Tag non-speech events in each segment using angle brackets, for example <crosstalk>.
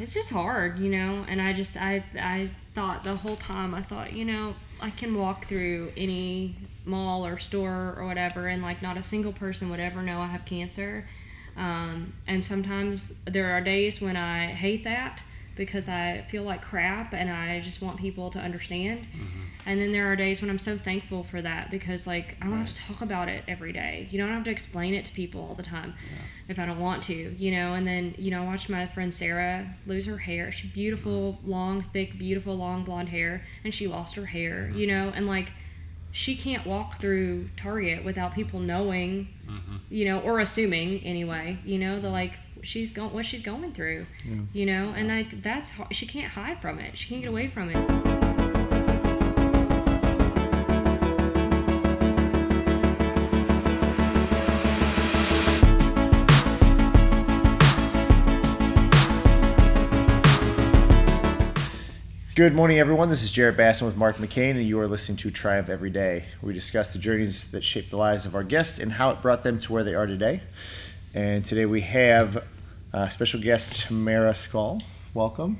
it's just hard, you know. And I just I I thought the whole time I thought, you know, I can walk through any mall or store or whatever, and like not a single person would ever know I have cancer. Um, and sometimes there are days when I hate that because I feel like crap and I just want people to understand. Mm-hmm. And then there are days when I'm so thankful for that because like I don't have to talk about it every day. You don't have to explain it to people all the time if I don't want to, you know. And then you know, I watched my friend Sarah lose her hair. She beautiful, long, thick, beautiful, long blonde hair, and she lost her hair, you know. And like, she can't walk through Target without people knowing, you know, or assuming anyway, you know, the like she's going what she's going through, you know. And like that's she can't hide from it. She can't get away from it. Good morning, everyone. This is Jared Basson with Mark McCain, and you are listening to Triumph Every Day. We discuss the journeys that shape the lives of our guests and how it brought them to where they are today. And today we have uh, special guest Tamara Scull. Welcome.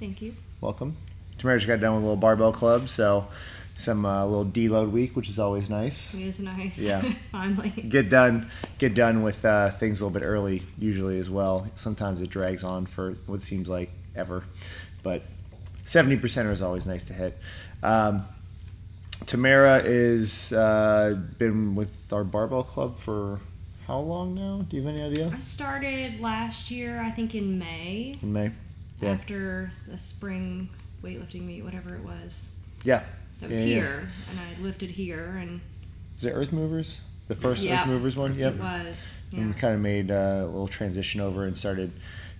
Thank you. Welcome. Tamara just got done with a little barbell club, so some uh, little deload week, which is always nice. It is nice. Yeah. <laughs> Finally. Get done, get done with uh, things a little bit early, usually as well. Sometimes it drags on for what seems like ever, but 70 percenter is always nice to hit. Um, Tamara is uh, been with our barbell club for how long now? Do you have any idea? I started last year, I think in May, In May. Yeah. after the spring weightlifting meet, whatever it was. Yeah. That was Yeah, yeah. here, and I lifted here, and Is it Earth Movers? The first Yeah. Earth Movers one? Yep. it was. Yeah. and kind of made a little transition over and started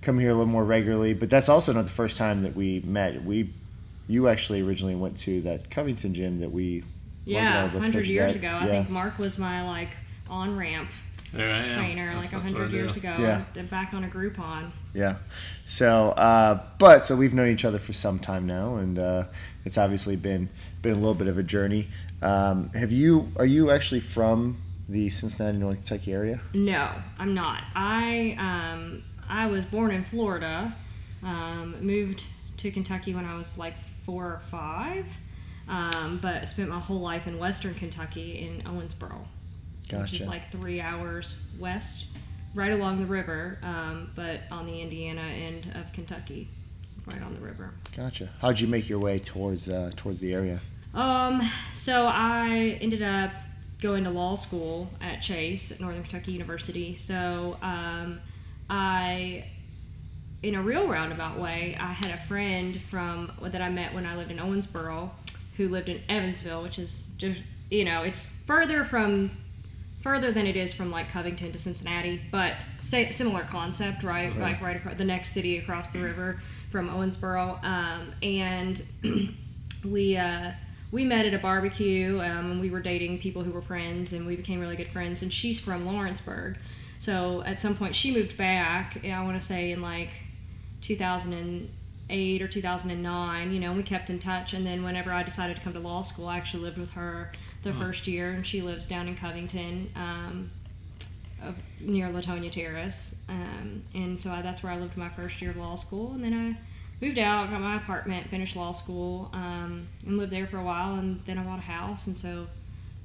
coming here a little more regularly. But that's also not the first time that we met. We, you actually originally went to that Covington gym that we. Yeah, 100 years at. ago. Yeah. I think Mark was my like on ramp There I am. Trainer, That's- like that's what 100 years ago. Yeah. Then back on a Groupon. Yeah. So, uh, but so we've known each other for some time now, and uh, it's obviously been been a little bit of a journey. Um, have you? Are you actually from the Cincinnati, North Kentucky area? No, I'm not. I um, I was born in Florida. Um, moved to Kentucky when I was like four or five, um, but spent my whole life in Western Kentucky in Owensboro, which is like three hours west, right along the river, um, but on the Indiana end of Kentucky, right on the river. Gotcha. How'd you make your way towards uh, towards the area? Um, so I ended up going to law school at Chase at Northern Kentucky University. So um, I, in a real roundabout way, I had a friend from that I met when I lived in Owensboro, who lived in Evansville, which is just you know it's further from further than it is from like Covington to Cincinnati, but sa- similar concept, right? Okay. Like right across the next city across the river from Owensboro, um, and <clears throat> we uh, we met at a barbecue. Um, and we were dating people who were friends, and we became really good friends. And she's from Lawrenceburg, so at some point she moved back. I want to say in like 2008 or 2009. You know, and we kept in touch. And then whenever I decided to come to law school, I actually lived with her the first year, and she lives down in Covington. Um, near Latonia Terrace, um, and so I, that's where I lived my first year of law school, and then I moved out, got my apartment, finished law school, um, and lived there for a while, and then I bought a house, and so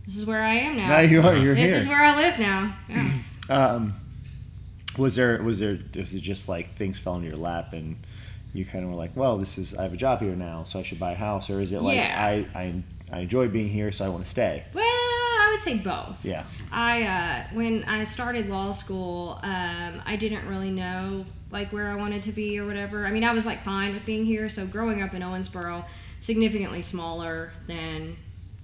this is where I am now. Now you are. You're this here. is where I live now. Yeah. <clears throat> Um, was there was there was it just like things fell in your lap and you kind of were like, well, this is I have a job here now, so I should buy a house, or is it like Yeah. I I I enjoy being here, so I want to stay? well, I would say both. Yeah. I uh, when I started law school, um, I didn't really know like where I wanted to be or whatever. I mean, I was like fine with being here. So growing up in Owensboro, significantly smaller than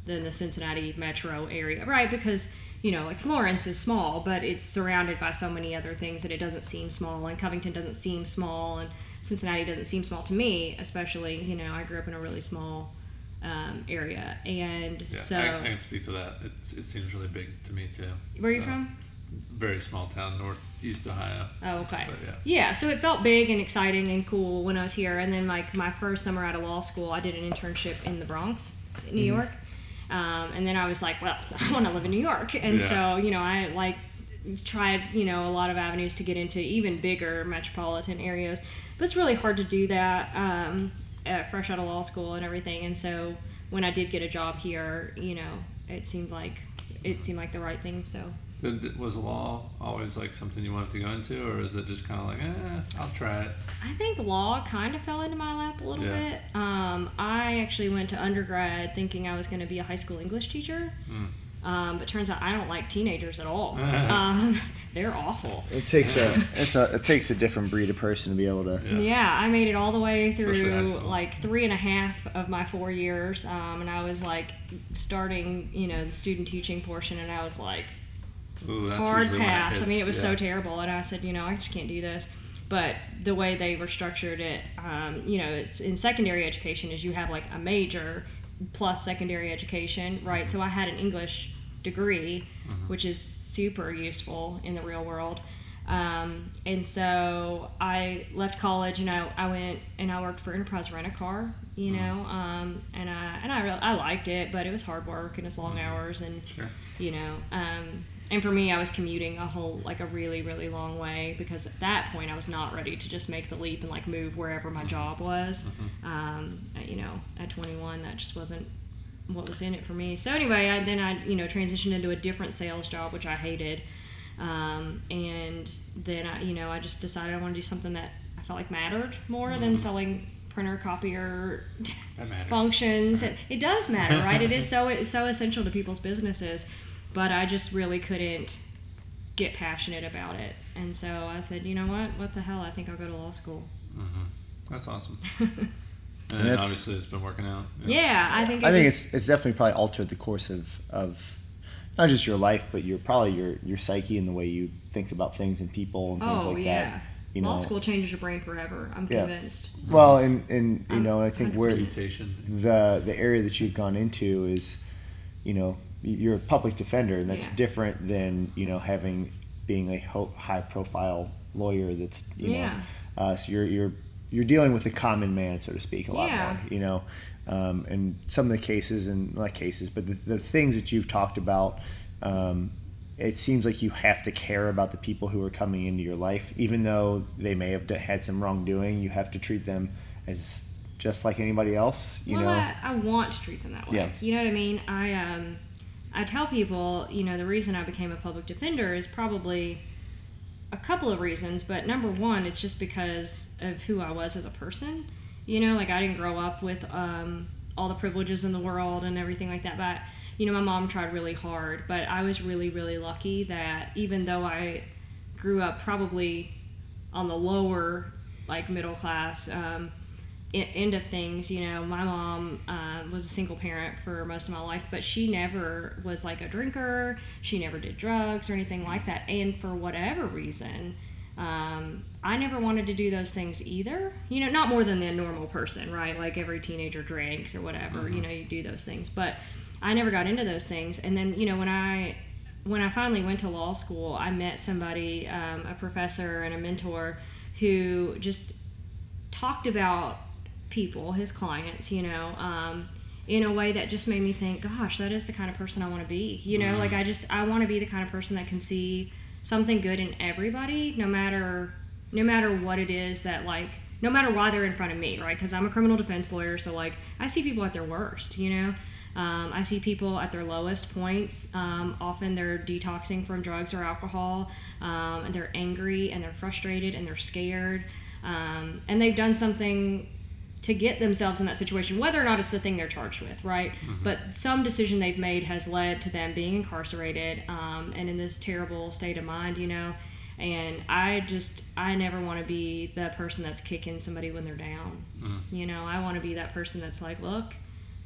than the Cincinnati metro area, right? Because you know, like Florence is small, but it's surrounded by so many other things that it doesn't seem small. And Covington doesn't seem small, and Cincinnati doesn't seem small to me, especially. You know, I grew up in a really small um, area, and Yeah, so I, I can speak to that. It's, it seems really big to me too. where are you from? Very small town, northeast Ohio. Oh, okay. But yeah. Yeah, so it felt big and exciting and cool when I was here. And then, like, my first summer out of law school, I did an internship in the Bronx, in New York. Um, and then I was like, well, <laughs> I want to live in New York. And Yeah. so, you know, I, like, tried, you know, a lot of avenues to get into even bigger metropolitan areas. but it's really hard to do that um, at, fresh out of law school and everything. And so when I did get a job here, you know, it seemed like it seemed like the right thing. So was law always like something you wanted to go into, or is it just kind of like, eh, I'll try it? I think law kind of fell into my lap a little Yeah. bit. Um, I actually went to undergrad thinking I was going to be a high school English teacher. Mm. Um, but turns out I don't like teenagers at all. <laughs> um, <laughs> they're awful. It takes a <laughs> it's a it takes a different breed of person to be able to. Yeah. Yeah. I made it all the way through like three and a half of my four years, um, and I was like starting, you know, the student teaching portion, and I was like Ooh, that's hard usually when it pass. I mean, it was so terrible, and I said, you know, I just can't do this. But the way they were structured it, um, you know, it's in secondary education is you have like a major plus secondary education, right? So I had an English degree, Mm-hmm. which is super useful in the real world. Um, and so I left college and I, I went and I worked for Enterprise Rent a Car, you Mm-hmm. know, um, and I and I really, I liked it, but it was hard work and it's long hours and Sure. you know um, and for me i was commuting a whole like a really really long way because at that point i was not ready to just make the leap and like move wherever my job was. Um, uh, you know at 21 that just wasn't what was in it for me. So anyway I, then i you know transitioned into a different sales job which i hated. Um, and then i you know i just decided i wanted to do something that i felt like mattered more than selling printer copier functions. It, <laughs> it does matter, right? it is <laughs> so it's so essential to people's businesses, but I just really couldn't get passionate about it, and so I said, you know what? What the hell? I think I'll go to law school. hmm That's awesome. <laughs> And That's- obviously, it's been working out. Yeah, I think. It I think was- it's it's definitely probably altered the course of of not just your life, but your probably your your psyche and the way you think about things and people and things Oh like yeah. that. You law school changes your brain forever. I'm Yeah. convinced. well, and and you I'm- know, I think where the the area that you've gone into is, you know, you're a public defender, and that's Yeah. different than you know having being a ho- high profile lawyer. That's you Yeah. know, uh, so you're you're you're dealing with the common man, so to speak, a lot Yeah. more. You know, um, and some of the cases and not cases, but the, the things that you've talked about. Um, it seems like you have to care about the people who are coming into your life, even though they may have had some wrongdoing. You have to treat them as just like anybody else. You well, know, I, I want to treat them that way. Yeah. You know what I mean? I um, I tell people, you know, the reason I became a public defender is probably a couple of reasons, but number one, it's just because of who I was as a person. You know, like I didn't grow up with um, all the privileges in the world and everything like that, but you know, my mom tried really hard, but I was really, really lucky that even though I grew up probably on the lower, like middle class um, end of things, you know, my mom um, was a single parent for most of my life, but she never was like a drinker. She never did drugs or anything like that. And for whatever reason, um, I never wanted to do those things either. You know, not more than the normal person, right? Like every teenager drinks or whatever. You know, you do those things, but I never got into those things. And then, you know, when I when I finally went to law school, I met somebody, um, a professor and a mentor, who just talked about people, his clients, you know, um, in a way that just made me think, gosh, that is the kind of person I want to be. You know, like I just I want to be the kind of person that can see something good in everybody, no matter no matter what it is that like no matter why they're in front of me, right? Because I'm a criminal defense lawyer, so like I see people at their worst, you know. Um, I see people at their lowest points. Um, often they're detoxing from drugs or alcohol, um, and they're angry and they're frustrated and they're scared, um, and they've done something to get themselves in that situation, whether or not it's the thing they're charged with, right? But some decision they've made has led to them being incarcerated um, and in this terrible state of mind, you know. And I just, I never want to be the person that's kicking somebody when they're down. Mhm. You know, I want to be that person that's like, look,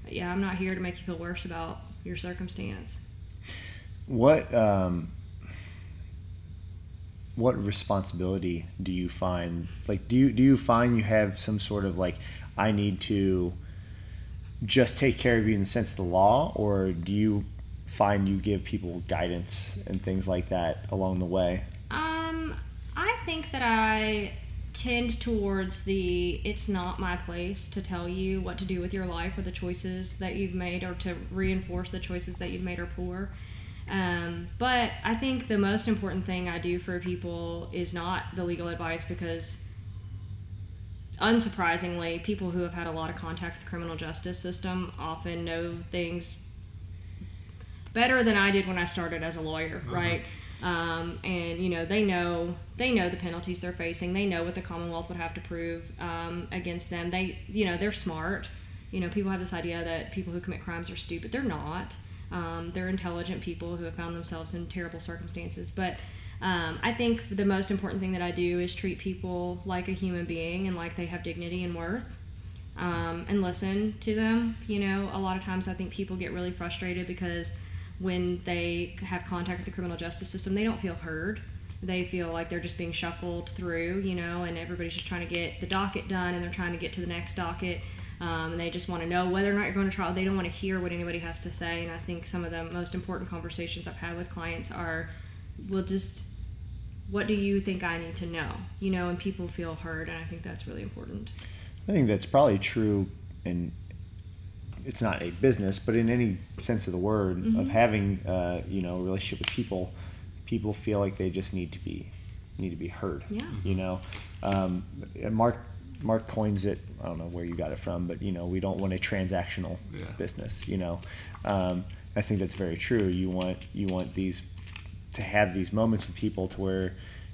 yeah, I'm not here to make you feel worse about your circumstance. what um, what responsibility do you find? Like, do you do you find you have some sort of like, I need to just take care of you in the sense of the law, or do you find you give people guidance and things like that along the way? Um, I think that I tend towards the it's not my place to tell you what to do with your life or the choices that you've made or to reinforce the choices that you've made are poor. Um, but I think the most important thing I do for people is not the legal advice because unsurprisingly, people who have had a lot of contact with the criminal justice system often know things better than I did when I started as a lawyer, right? Um, and you know they know they know the penalties they're facing. They know what the Commonwealth would have to prove um, against them. They you know they're smart. You know people have this idea that people who commit crimes are stupid. They're not. Um, they're intelligent people who have found themselves in terrible circumstances. But um, I think the most important thing that I do is treat people like a human being and like they have dignity and worth. Um, and listen to them. You know, a lot of times I think people get really frustrated because when they have contact with the criminal justice system, they don't feel heard. They feel like they're just being shuffled through, you know, and everybody's just trying to get the docket done and they're trying to get to the next docket. Um, and they just want to know whether or not you're going to trial. They don't want to hear what anybody has to say. And I think some of the most important conversations I've had with clients are, well, just what do you think I need to know? You know, and people feel heard. And I think that's really important. I think that's probably true in it's not a business, but in any sense of the word Mm-hmm. of having uh, you know a relationship with people, people feel like they just need to be need to be heard. Yeah. You know, um, and Mark Mark coins it. I don't know where you got it from, but you know we don't want a transactional Yeah. business. You know, um, I think that's very true. You want you want these to have these moments with people to where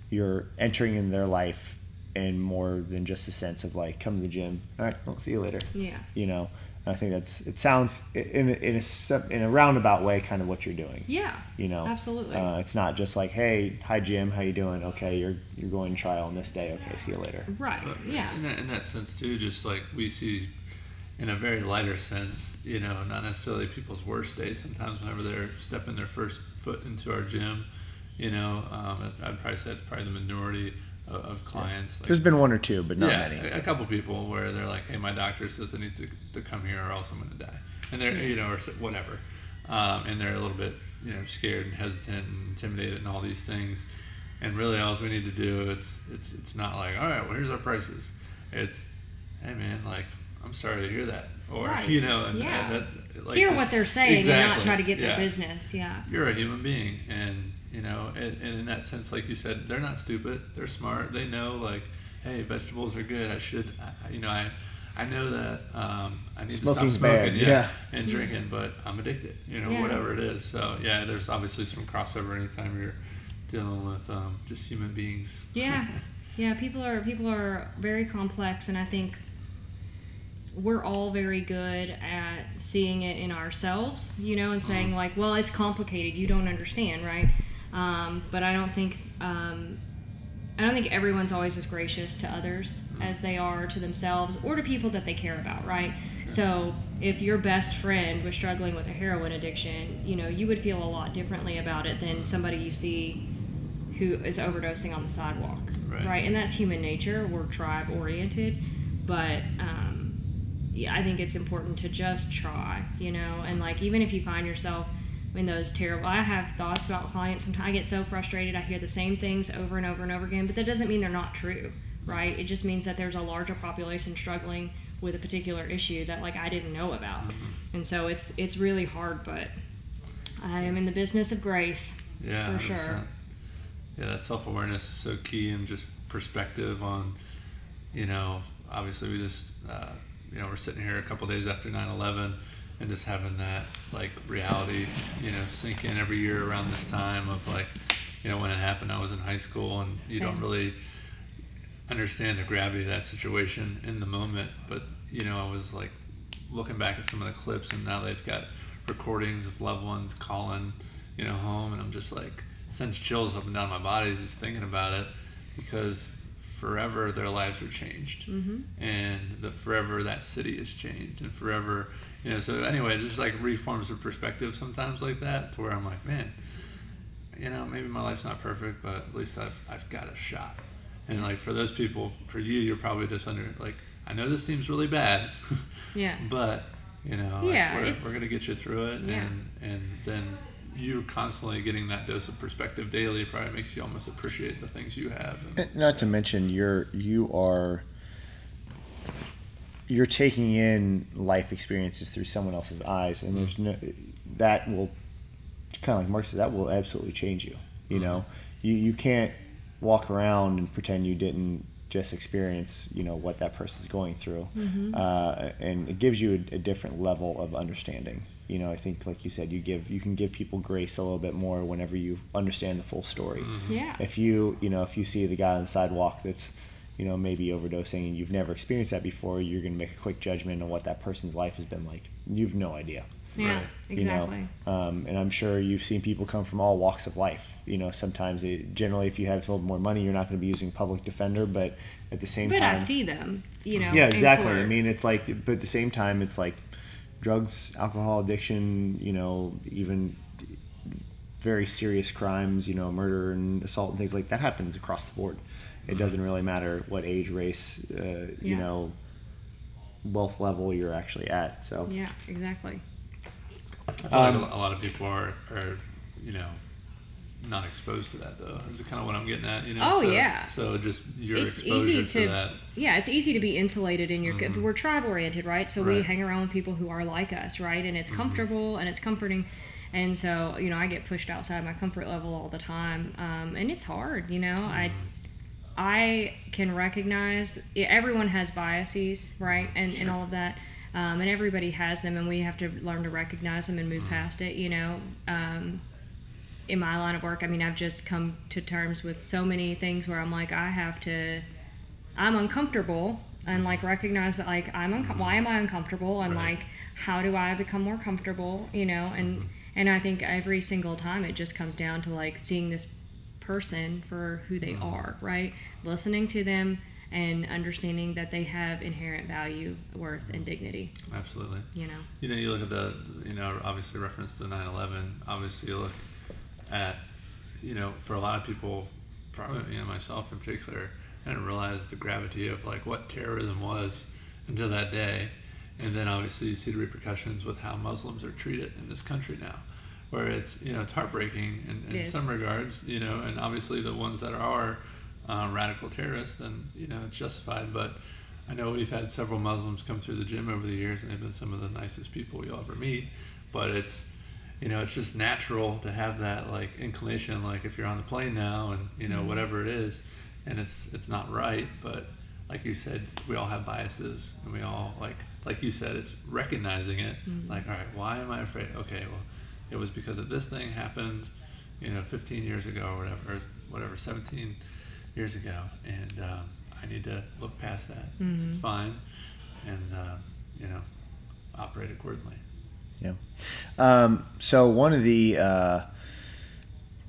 you're entering in their life and more than just a sense of like come to the gym all right i'll see you later Yeah. you know i think that's it sounds in a, in a in a roundabout way kind of what you're doing Yeah. you know Absolutely. uh, it's not just like hey hi jim how you doing okay you're you're going to trial on this day okay see you later Right. But Yeah. In that, in that sense too, just like we see, in a very lighter sense, you know, not necessarily people's worst days. Sometimes whenever they're stepping their first into our gym, you know, um, I'd probably say it's probably the minority of, of clients. Like, there's been one or two but not yeah, many a, a couple people where they're like, "Hey, my doctor says I need to, to come here, or else I'm going to die," and they're you know, or whatever, um, and they're a little bit you know scared and hesitant and intimidated and all these things, and really all we need to do it's it's it's not like, all right, well here's our prices, it's, hey man, like I'm sorry to hear that, or Right. <laughs> you know, and, Yeah. and like, Hear just- what they're saying and not try to get their business. Yeah. you're a human being and you know and, and in that sense like you said they're not stupid they're smart they know like hey vegetables are good i should I, you know i i know that um, i need Smoking's to stop smoking yeah, yeah. and drinking but i'm addicted you know Yeah. whatever it is so yeah there's obviously some crossover anytime you're dealing with um, just human beings Yeah. <laughs> Yeah, people are people are very complex and I think we're all very good at seeing it in ourselves, you know, and saying like, well, it's complicated, you don't understand, right? Um, but I don't think um, I don't think everyone's always as gracious to others as they are to themselves or to people that they care about, right? So if your best friend was struggling with a heroin addiction, you know, you would feel a lot differently about it than somebody you see who is overdosing on the sidewalk, Right. And that's human nature. We're tribe oriented, but um, I think it's important to just try, you know, and like even if you find yourself in those terrible, I have thoughts about clients. Sometimes I get so frustrated. I hear the same things over and over and over again, but that doesn't mean they're not true, right? It just means that there's a larger population struggling with a particular issue that like I didn't know about, and so it's it's really hard, but I am in the business of grace. Yeah, For sure. 100%. Yeah, that self awareness is so key and just perspective on, you know, obviously we just, uh, you know, we're sitting here a couple days after 9 11 and just having that, like, reality, you know, sink in every year around this time of, like, you know, when it happened, I was in high school and you don't really understand the gravity of that situation in the moment. But, you know, I was, like, looking back at some of the clips and now they've got recordings of loved ones calling, you know, home and I'm just like sends chills up and down my body just thinking about it because forever their lives are changed hmm and the forever that city is changed and forever you know so anyway it just like reforms the perspective sometimes like that to where I'm like man you know maybe my life's not perfect but at least I've I've got a shot and like for those people for you you're probably just under like I know this seems really bad <laughs> Yeah. but you know like, Yeah, we're, we're gonna get you through it Yeah. and and then you constantly getting that dose of perspective daily probably makes you almost appreciate the things you have and, And Not to mention, you're you are you're taking in life experiences through someone else's eyes, and there's no that will kind of like Mark said that will absolutely change you. You know, you you can't walk around and pretend you didn't just experience you know what that person's going through, Mm-hmm. uh, and it gives you a, a different level of understanding. You know, I think like you said, you give you can give people grace a little bit more whenever you understand the full story. Yeah. If you you know if you see the guy on the sidewalk that's you know maybe overdosing and you've never experienced that before, you're going to make a quick judgment on what that person's life has been like. You've no idea Yeah. Right. Exactly. you know um, and i'm sure you've seen people come from all walks of life you know sometimes it, generally if you have a little more money you're not going to be using public defender but at the same But time but I see them, you know. yeah exactly i mean it's like but at the same time it's like drugs alcohol addiction you know even very serious crimes you know murder and assault and things like that happens across the board. It doesn't really matter what age race uh, you know wealth level you're actually at so. Yeah, exactly. I feel Um, like a lot of people are, are, you know, not exposed to that though. Is it kind of what I'm getting at? You know. Oh, so, yeah. So just your It's exposure easy to, to- that. Yeah, it's easy to be insulated in your. We're tribe oriented, right? So we hang around with people who are like us, right? And it's comfortable and it's comforting. And so, you know, I get pushed outside my comfort level all the time, um, and it's hard. You know, I I can recognize everyone has biases, right, and and all of that, um, and everybody has them, and we have to learn to recognize them and move past it. You know, um, in my line of work, I mean, I've just come to terms with so many things where I'm like, I have to, I'm uncomfortable, and like recognize that like I'm uncom- why am I uncomfortable, and Right. like how do I become more comfortable, you know, and and I think every single time it just comes down to like seeing this person for who they mm-hmm. are, right? Listening to them and understanding that they have inherent value, worth, and dignity. Absolutely. You know. You know, you look at the, you know, obviously reference to 9/11. Obviously, you look at, you know, for a lot of people, probably you know myself in particular, I didn't realize the gravity of like what terrorism was until that day, and then obviously you see the repercussions with how Muslims are treated in this country now, where it's you know it's heartbreaking in, in is. some regards, you know, and obviously the ones that are uh, radical terrorists, then you know it's justified, but. I know we've had several Muslims come through the gym over the years, and they've been some of the nicest people you'll ever meet. But it's, you know, it's just natural to have that like inclination, like if you're on the plane now, and you know whatever it is, and it's it's not right. But like you said, we all have biases, and we all like like you said, it's recognizing it. Like, all right, why am I afraid? Okay, well, it was because of this thing happened, you know, 15 years ago or whatever, or whatever, 17 years ago, and um, I need to look past that. It's, it's fine, and uh, you know, operate accordingly. Yeah. Um, so one of the uh,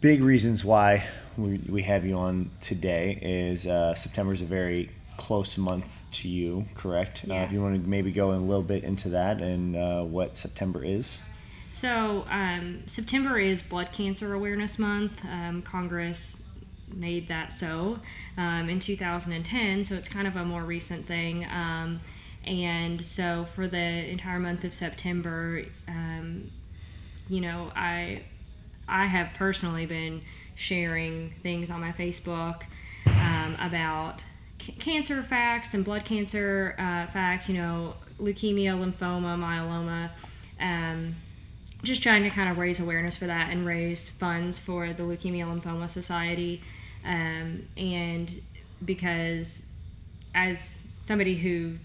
big reasons why we, we have you on today is uh, September is a very close month to you, correct? Uh, Yeah. if you want to maybe go a little bit into that and uh, what September is. So, um, September is Blood Cancer Awareness Month. Um, Congress made that so um, in 2010, so it's kind of a more recent thing. And so, for the entire month of September, um, you know, I I have personally been sharing things on my Facebook um, about c- cancer facts and blood cancer uh, facts. You know, leukemia, lymphoma, myeloma. Um, just trying to kind of raise awareness for that and raise funds for the Leukemia Lymphoma Society. Um, and because as somebody who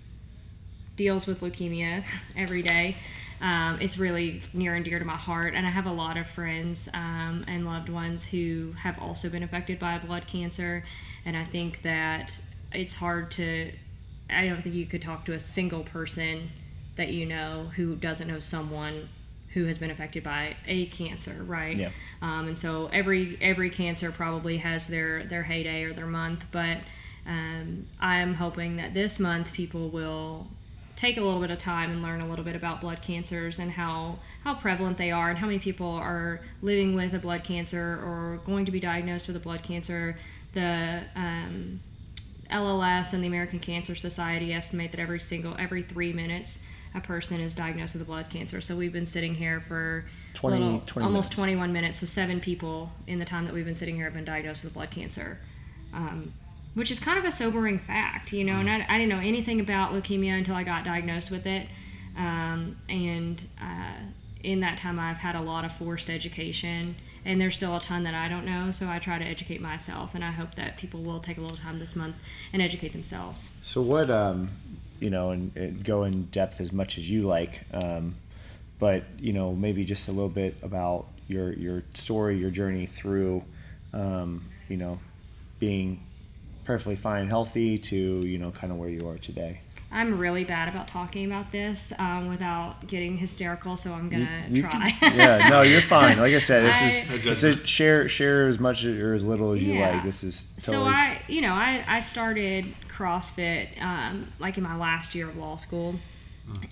deals with leukemia <laughs> every day, um, it's really near and dear to my heart. And I have a lot of friends um, and loved ones who have also been affected by blood cancer. And I think that it's hard to, I don't think you could talk to a single person that you know who doesn't know someone who has been affected by a cancer, right? Yeah. Um, and so every every cancer probably has their their heyday or their month, but um, I'm hoping that this month people will take a little bit of time and learn a little bit about blood cancers and how how prevalent they are and how many people are living with a blood cancer or going to be diagnosed with a blood cancer. The um, LLS and the American Cancer Society estimate that every single every three minutes a person is diagnosed with a blood cancer. So we've been sitting here for 20 little- 20 almost minutes. 21 minutes. So seven people in the time that we've been sitting here have been diagnosed with blood cancer, um, which is kind of a sobering fact, you know. And I, I didn't know anything about leukemia until I got diagnosed with it. Um, and uh, in that time, I've had a lot of forced education and there's still a ton that I don't know. So I try to educate myself, and I hope that people will take a little time this month and educate themselves. So what, um, you know, and, and go in depth as much as you like, um, but you know, maybe just a little bit about your your story, your journey through, um, you know, being perfectly fine healthy to you know kind of where you are today. I'm really bad about talking about this um, without getting hysterical, so I'm gonna You try. can- yeah, no, you're <laughs> fine. Like I said, this I- is it's a share share as much or as little as you Yeah. like. This is totally. So I, you know, I, I started CrossFit um, like in my last year of law school,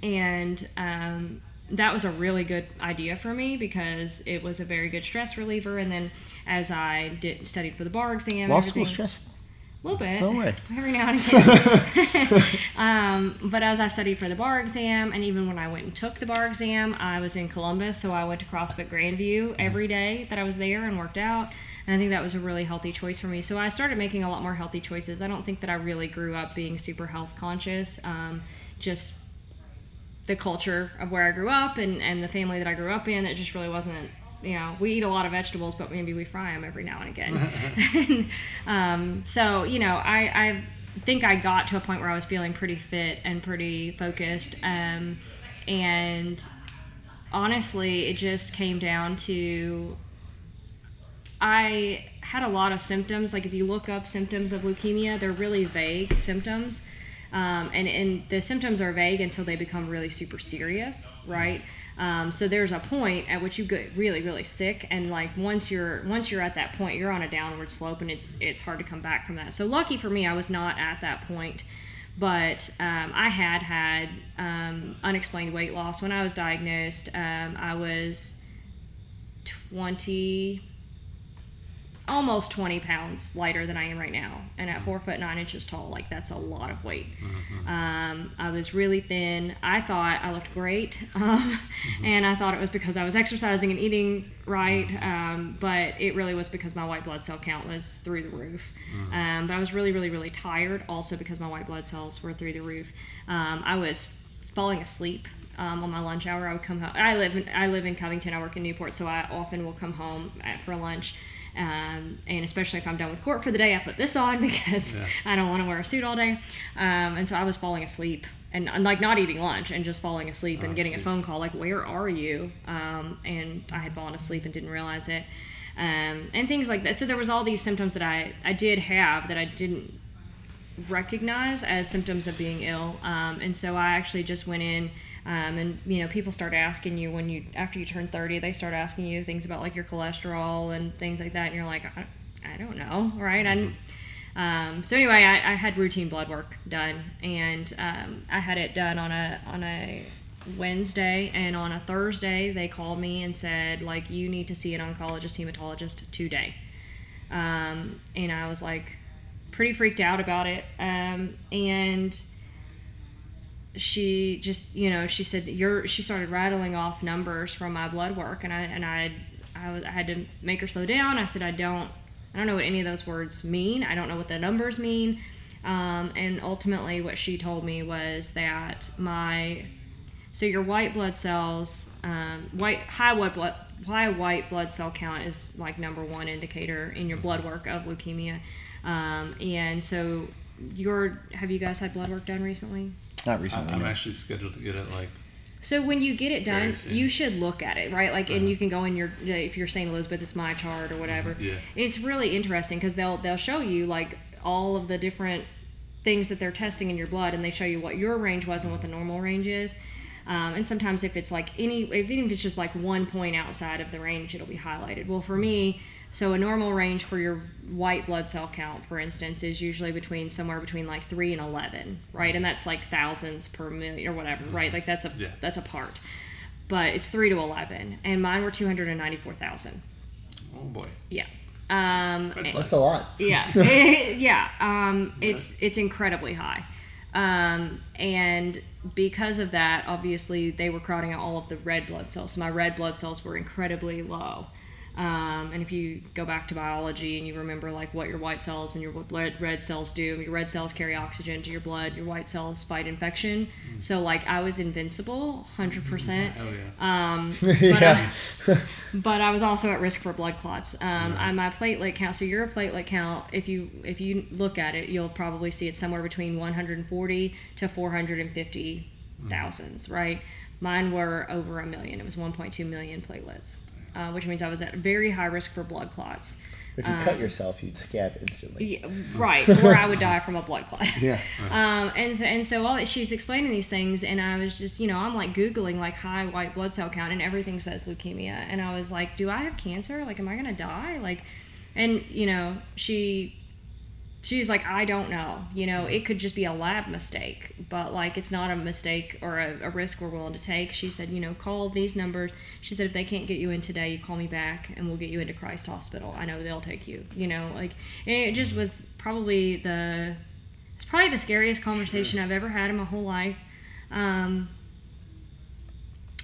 and um, that was a really good idea for me because it was a very good stress reliever. And then as I did studied for the bar exam, law school stressful. A little bit. No way. <laughs> Every now and again. <laughs> um, but as I studied for the bar exam, and even when I went and took the bar exam, I was in Columbus, so I went to CrossFit Grandview every day that I was there and worked out. And I think that was a really healthy choice for me. So I started making a lot more healthy choices. I don't think that I really grew up being super health conscious. Um, just the culture of where I grew up and, and the family that I grew up in, it just really wasn't, you know, we eat a lot of vegetables, but maybe we fry them every now and again. <laughs> <laughs> um, so, you know, I, I think I got to a point where I was feeling pretty fit and pretty focused. Um, and honestly, it just came down to I had a lot of symptoms. Like if you look up symptoms of leukemia, they're really vague symptoms. Um, and, and the symptoms are vague until they become really super serious, right? Um, so there's a point at which you get really, really sick, and like once you're once you're at that point, you're on a downward slope, and it's it's hard to come back from that. So lucky for me, I was not at that point, but um, I had had um, unexplained weight loss when I was diagnosed. Um, I was 20 almost 20 pounds lighter than I am right now. And at four foot nine inches tall, like that's a lot of weight. Um, I was really thin. I thought I looked great. <laughs> Um, And I thought it was because I was exercising and eating right. Um, but it really was because my white blood cell count was through the roof. Um, but I was really, really, really tired also because my white blood cells were through the roof. Um, I was falling asleep um, on my lunch hour. I would come home. I live in, I live in Covington. I work in Newport, so I often will come home at, for lunch. Um, and especially if I'm done with court for the day, I put this on <laughs> because Yeah. I don't want to wear a suit all day. Um, and so I was falling asleep and, and like not eating lunch and just falling asleep Oh, and getting a phone call like, "Where are you?" Um, and I had fallen asleep and didn't realize it. Um, and things like that. So there was all these symptoms that I, I did have that I didn't recognize as symptoms of being ill. Um, and so I actually just went in, um, and you know, people start asking you when you after you turn thirty, they start asking you things about like your cholesterol and things like that, and you're like, I, I don't know, right? And um, so anyway, I, I had routine blood work done, and um, I had it done on a on a Wednesday, and on a Thursday they called me and said like you need to see an oncologist hematologist today, um, and I was like pretty freaked out about it, um, and she just you know she said you're she started rattling off numbers from my blood work, and I and I I, was, I had to make her slow down. I said I don't I don't know what any of those words mean. I don't know what the numbers mean. Um, and ultimately, what she told me was that my so your white blood cells, um, white high white blood high white blood cell count is like number one indicator in your blood work of leukemia. Um, and so your have you guys had blood work done recently? Not recently. I'm no. actually scheduled to get it like So when you get it done, you should look at it, right? Like, and Uh-huh. you can go in your if you're St. Elizabeth, it's MyChart or whatever. Yeah. It's really interesting because they'll they'll show you like all of the different things that they're testing in your blood, and they show you what your range was and what the normal range is. Um, and sometimes if it's like any, if, even if it's just like one point outside of the range, it'll be highlighted. Well, for me, so a normal range for your white blood cell count, for instance, is usually between somewhere between like three and eleven, right? And that's like thousands per million or whatever, right? Like that's a Yeah. that's a part. But it's three to eleven, and mine were two hundred and ninety-four thousand. oh boy. Yeah. Um, Red and- That's a lot. <laughs> yeah <laughs> yeah um, it's it's incredibly high um, and because of that obviously they were crowding out all of the red blood cells so my red blood cells were incredibly low Um, and if you go back to biology and you remember like what your white cells and your red, red cells do, your red cells carry oxygen to your blood, your white cells fight infection. So like I was invincible, hundred percent. Oh yeah. Um, <laughs> but, yeah. I, <laughs> but I was also at risk for blood clots. Um, Right. I, my platelet count. So your platelet count, if you if you look at it, you'll probably see it somewhere between 140 to 450 thousands. Right. Mine were over a million. It was 1.2 million platelets, uh, which means I was at very high risk for blood clots. If you cut yourself, you'd scab instantly. Yeah, right, <laughs> or I would die from a blood clot. <laughs> Yeah. <laughs> Um, and so, and so all she's explaining these things, and I was just, you know, I'm like googling like high white blood cell count, and everything says leukemia, and I was like, do I have cancer? Like, am I gonna die? Like, and you know, she, she's like, I don't know. You know, it could just be a lab mistake, but like, it's not a mistake or a, a risk we're willing to take. She said, you know, call these numbers. She said, if they can't get you in today, you call me back, and we'll get you into Christ Hospital. I know they'll take you. You know, like, it just was probably the it's probably the scariest conversation I've ever had in my whole life. Um,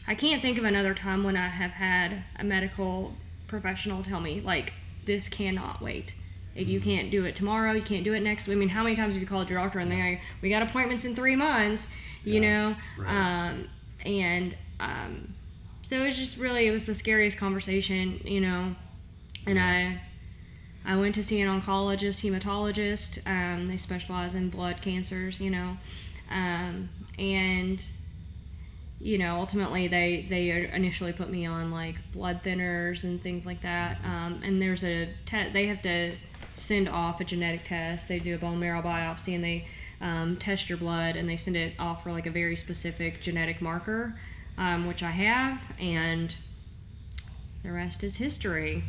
I can't think of another time when I have had a medical professional tell me, like, this cannot wait. Like, you can't do it tomorrow. You can't do it next. I mean, how many times have you called your doctor and they're like, we got appointments in three months, you Yeah, know? right. Um, and um, so it was just really, it was the scariest conversation, you know? And I, I went to see an oncologist, hematologist. Um, they specialize in blood cancers, you know, um, and you know, ultimately they they initially put me on like blood thinners and things like that. Um, and there's a te- they have to send off a genetic test. They do a bone marrow biopsy and they um, test your blood and they send it off for like a very specific genetic marker, um, which I have, and the rest is history.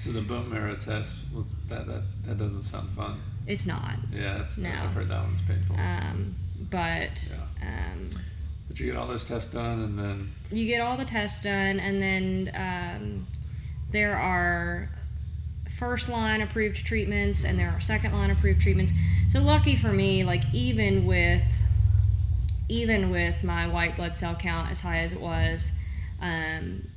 So the bone marrow test was that that that doesn't sound fun. It's not. Yeah, it's No. I've heard that one's painful. Um, but um, but you get all those tests done, and then you get all the tests done, and then um, there are first line approved treatments, and there are second line approved treatments. So lucky for me, like even with even with my white blood cell count as high as it was, um,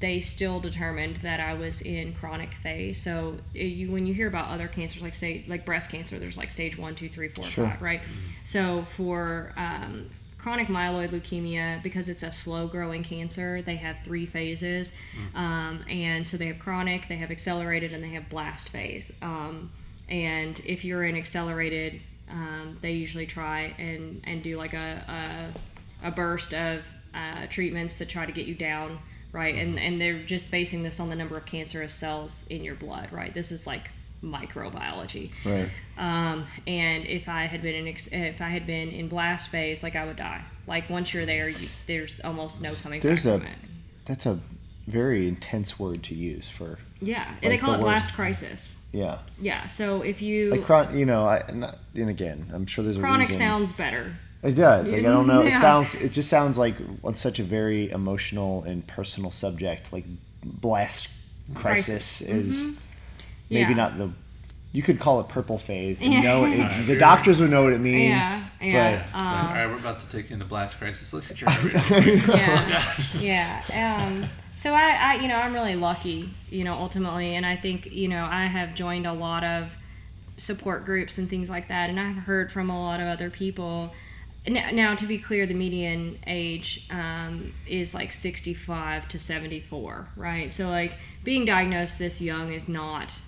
they still determined that I was in chronic phase. So it, you, when you hear about other cancers like stage like breast cancer, there's like stage one, two, three, four, Sure. five, right? So for um, chronic myeloid leukemia, because it's a slow growing cancer, they have three phases, um, and so they have chronic, they have accelerated, and they have blast phase. Um, and if you're in accelerated, um, they usually try and and do like a a, a burst of uh, treatments that try to get you down right? And and they're just basing this on the number of cancerous cells in your blood right? This is like microbiology Right. um, and if I had been in ex- if I had been in blast phase like I would die like once you're there you, there's almost no coming There's back a- from it That's a very intense word to use for yeah and they call the it blast crisis yeah. yeah so if you Like chron, you know, I not and again, I'm sure there's a chronic reason. sounds better It does. Like I don't know. <laughs> It sounds. It just sounds like on such a very emotional and personal subject. Like blast crisis, Crisis. is Mhm. Maybe Yeah. not the. You could call it purple phase and Yeah. know it, I <laughs> the agree. doctors would know what it means. yeah yeah It's like, um, all right, we're about to take you into blast crisis. Let's get your <laughs> heart rate up. <laughs> yeah, yeah. Um, so I, I, you know, I'm really lucky, you know, ultimately, and I think, you know, I have joined a lot of support groups and things like that, and I've heard from a lot of other people. Now, now to be clear, the median age um, is like 65 to 74, right? So, like, being diagnosed this young is not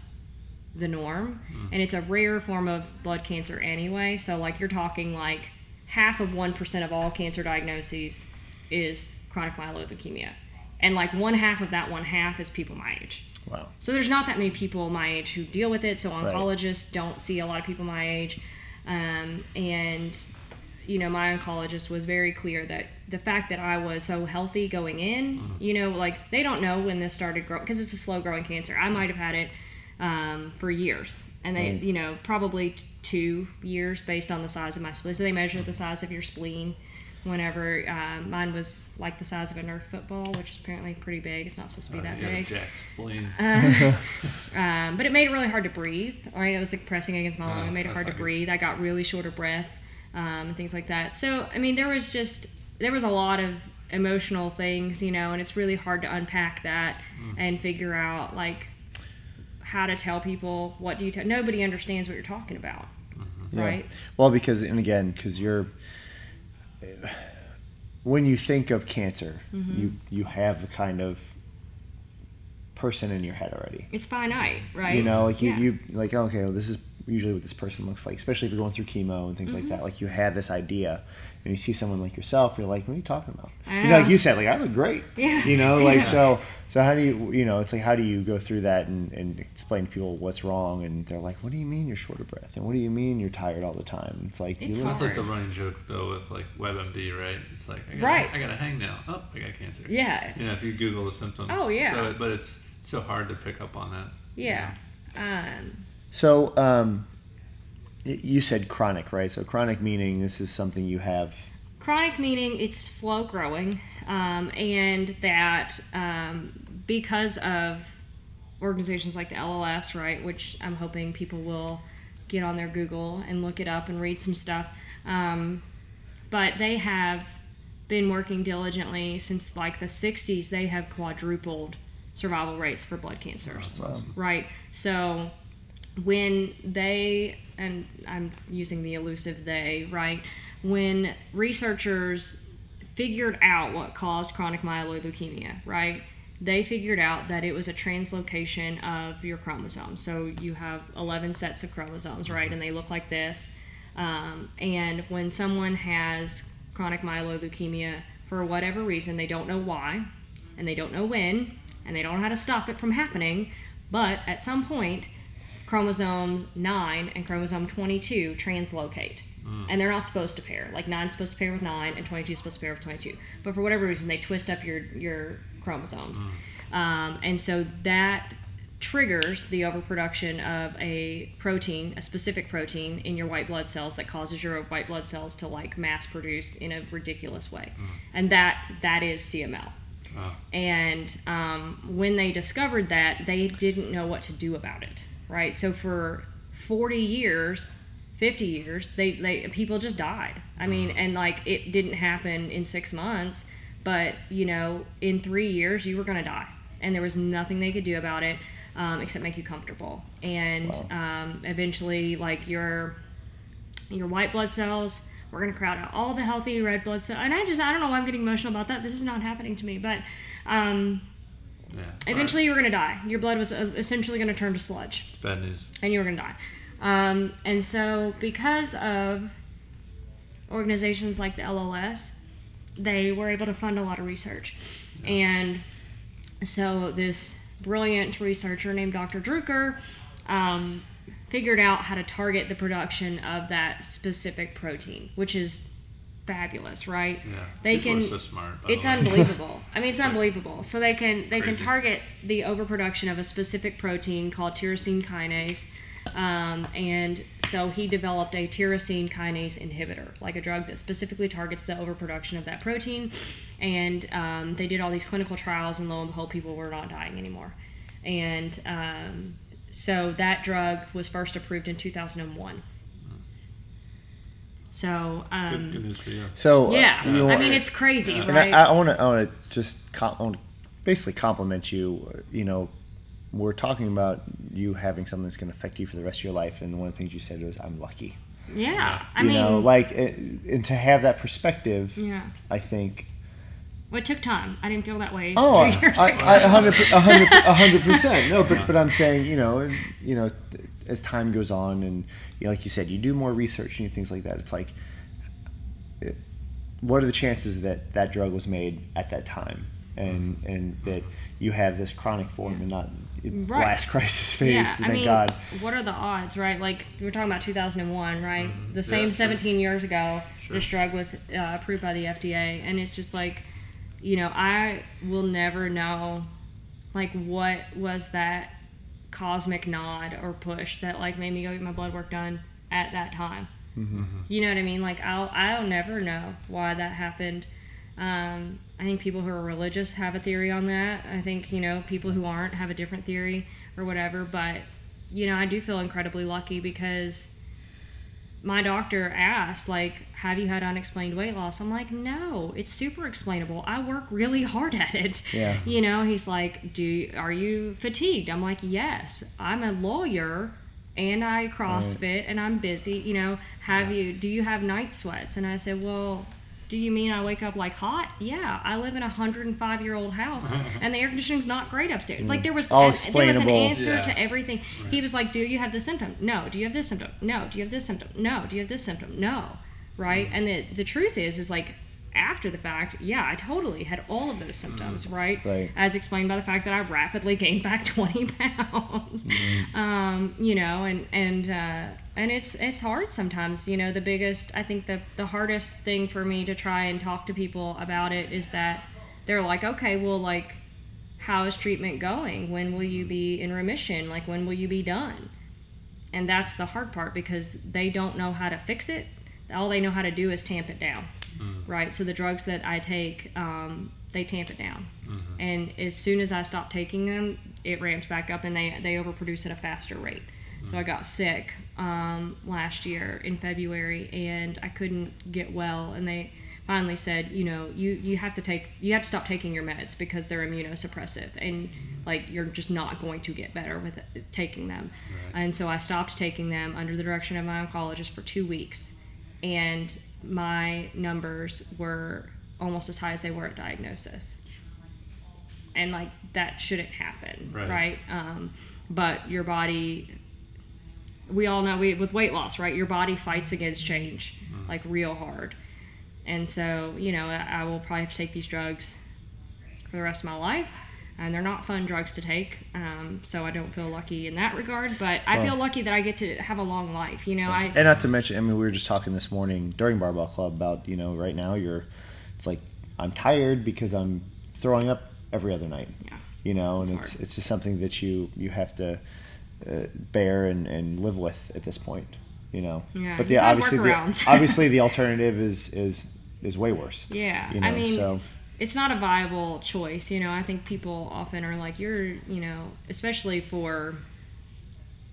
the norm, and it's a rare form of blood cancer anyway. So, like, you're talking like half of 1% of all cancer diagnoses is chronic myeloid leukemia. And like one half of that one half is people my age. Wow. So there's not that many people my age who deal with it. So Right. oncologists don't see a lot of people my age. Um, and, you know, my oncologist was very clear that the fact that I was so healthy going in, you know, like they don't know when this started growing because it's a slow growing cancer. I might have had it um, for years. And they, Right. you know, probably t- two years based on the size of my spleen. So they measure the size of your spleen whenever um, mine was like the size of a Nerf football, which is apparently pretty big. It's not supposed to be that You got a big. jack spleen. Uh, <laughs> <laughs> um, but it made it really hard to breathe. Right, it was like pressing against my lung. Oh, It made it that's hard to not good. breathe. I got really short of breath um, and things like that. So I mean, there was just there was a lot of emotional things, you know, and it's really hard to unpack that and figure out like how to tell people what do you tell. Nobody understands what you're talking about, Yeah. right? Well, because and again, because you're when you think of cancer, Mm-hmm. you you have the kind of person in your head already. It's finite, right? You know, like you, Yeah. you like okay, well, this is usually what this person looks like, especially if you're going through chemo and things Mm-hmm. like that. Like you have this idea, and you see someone like yourself, you're like, what are you talking about? I You know, like you said, like I look great. Yeah. You know, like Yeah. so. So how do you, you know, it's like how do you go through that and, and explain to people what's wrong? And they're like, what do you mean you're short of breath? And what do you mean you're tired all the time? It's like It's you look- That's like the running joke though with like WebMD, right? It's like I got Right. I got a hang now. Oh, I got cancer. Yeah. You know, if you Google the symptoms. Oh, yeah. So, but it's so hard to pick up on that. Yeah. Um, So, um, y- you said chronic, right? So, chronic meaning this is something you have. chronic meaning it's slow growing, um, and that um, because of organizations like the LLS, right, which I'm hoping people will get on their Google and look it up and read some stuff. Um, but they have been working diligently since like the 60s. They have quadrupled survival rates for blood cancers. Wow. Right. So when they, and I'm using the elusive they, right? When researchers figured out what caused chronic myeloid leukemia, right? They figured out that it was a translocation of your chromosomes. So you have 11 sets of chromosomes, right? And they look like this. Um, and when someone has chronic myeloid leukemia, for whatever reason, they don't know why, and they don't know when, and they don't know how to stop it from happening, but at some point, chromosome 9 and chromosome 22 translocate. And they're not supposed to pair. Like 9 is supposed to pair with 9 and 22 is supposed to pair with 22. But for whatever reason, they twist up your, your chromosomes. Um, and so that triggers the overproduction of a protein, a specific protein in your white blood cells that causes your white blood cells to like mass produce in a ridiculous way. And that that is CML. Wow. And um, when they discovered that, they didn't know what to do about it, right? So for 40 years, 50 years, they, they people just died. I mean, and like it didn't happen in six months, but you know, in three years, you were gonna die, and there was nothing they could do about it um, except make you comfortable. And um, eventually, like your your white blood cells. We're gonna crowd out all the healthy red blood cells, and I just I don't know why I'm getting emotional about that. This is not happening to me, but um, Yeah. eventually you were gonna die. Your blood was uh, essentially gonna turn to sludge, It's bad news. and you were gonna die. Um, and so because of organizations like the LLS, they were able to fund a lot of research, and so this brilliant researcher named Dr. Druker um, figured out how to target the production of that specific protein, which is fabulous, right? Yeah. They People can. so smart. It's unbelievable. I mean, it's <laughs> unbelievable. So they can they can target the overproduction of a specific protein called tyrosine kinase, um, and so he developed a tyrosine kinase inhibitor, like a drug that specifically targets the overproduction of that protein. And um, they did all these clinical trials, and lo and behold, people were not dying anymore. And um, so that drug was first approved in 2001. So um, Good, good news for you. So, uh, yeah, you I mean it's crazy, Yeah. and right? I, I want to, I want to just com- wanna basically compliment you. uh, You know, we're talking about you having something that's going to affect you for the rest of your life, and one of the things you said was, "I'm lucky." yeah, I you mean, know, like, it, and to have that perspective, yeah. I think. Well, it took time. I didn't feel that way Oh, two <laughs> years I, ago. I, a hundred, per- a hundred, a hundred percent. No, but but I'm saying, you know, you know, th- as time goes on, and you know, like you said, you do more research and things like that. It's like, it, what are the chances that that drug was made at that time, and and that you have this chronic form and not Right. blast crisis phase? yeah, thank I mean, God. what are the odds, right? Like we were talking about 2001, right? Mhm. The same Yeah, sure. 17 years ago, Sure. this drug was uh, approved by the FDA, and it's just like, you know, I will never know, like, what was that cosmic nod or push that like made me go get my blood work done at that time. hmm You know what I mean? Like I'll I'll never know why that happened. Um, I think people who are religious have a theory on that. I think you know people who aren't have a different theory or whatever. But you know, I do feel incredibly lucky because my doctor asked like have you had unexplained weight loss? I'm like no it's super explainable. I work really hard at it. Yeah. you know he's like do are you fatigued? I'm like yes i'm a lawyer and i crossfit and i'm busy you know have you do you have night sweats? And i said well do you mean I wake up like hot? Yeah, I live in a 105 year old house <laughs> and the air conditioning's not great upstairs. Like there was All a- there was an answer Yeah. to everything. He was like, "Do you have this symptom? No. Do you have this symptom? No. Do you have this symptom? No. Do you have this symptom? No." Right? And the the truth is is like after the fact, yeah, I totally had all of those symptoms, right? Right. As explained by the fact that I rapidly gained back <laughs> 20 pounds. Um, you know, and and uh, and it's it's hard sometimes. You know, the biggest I think the the hardest thing for me to try and talk to people about it is that they're like, okay, well, like, how is treatment going? When will you be in remission? Like, when will you be done? And that's the hard part because they don't know how to fix it. All they know how to do is tamp it down, right? So the drugs that I take, um, they tamp it down, and as soon as I stop taking them, it ramps back up, and they they overproduce at a faster rate. So I got sick um, last year in February, and I couldn't get well, and they finally said, you know, you you have to take you have to stop taking your meds because they're immunosuppressive, and like you're just not going to get better with it, taking them. Right. And so I stopped taking them under the direction of my oncologist for two weeks, and my numbers were almost as high as they were at diagnosis. And like that shouldn't happen, Right. right? Um, but your body, we all know we with weight loss, right? Your body fights against change like real hard, and so you know I, I will probably have to take these drugs for the rest of my life. And they're not fun drugs to take, um, so I don't feel lucky in that regard. But I Well- feel lucky that I get to have a long life. You know, I And not to mention, I mean, we were just talking this morning during Barbell Club about, you know, right now you're, it's like, I'm tired because I'm throwing up every other night. Yeah. You know, and It's it's it's just something that you you have to uh, bear and, and live with at this point. You know. Yeah, But the obviously the, <laughs> obviously the alternative is is is way worse. Yeah, You know, I mean, so it's not a viable choice. You know, I think people often are like, you're, you know, especially for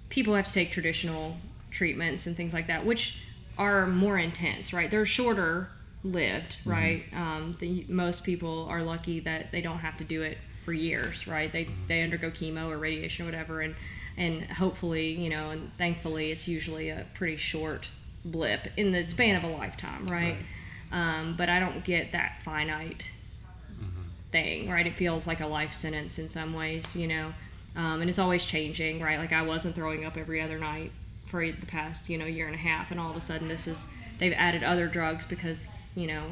people who have to take traditional treatments and things like that, which are more intense, right? They're shorter lived, Mm-hmm. right? Um, the, most people are lucky that they don't have to do it for years, right? They they undergo chemo or radiation or whatever, and and hopefully, you know, and thankfully, it's usually a pretty short blip in the span of a lifetime, right? Um, but I don't get that finite thing, right? It feels like a life sentence in some ways, you know, um, and it's always changing, right? Like I wasn't throwing up every other night for the past, you know, year and a half, and all of a sudden this is they've added other drugs because you know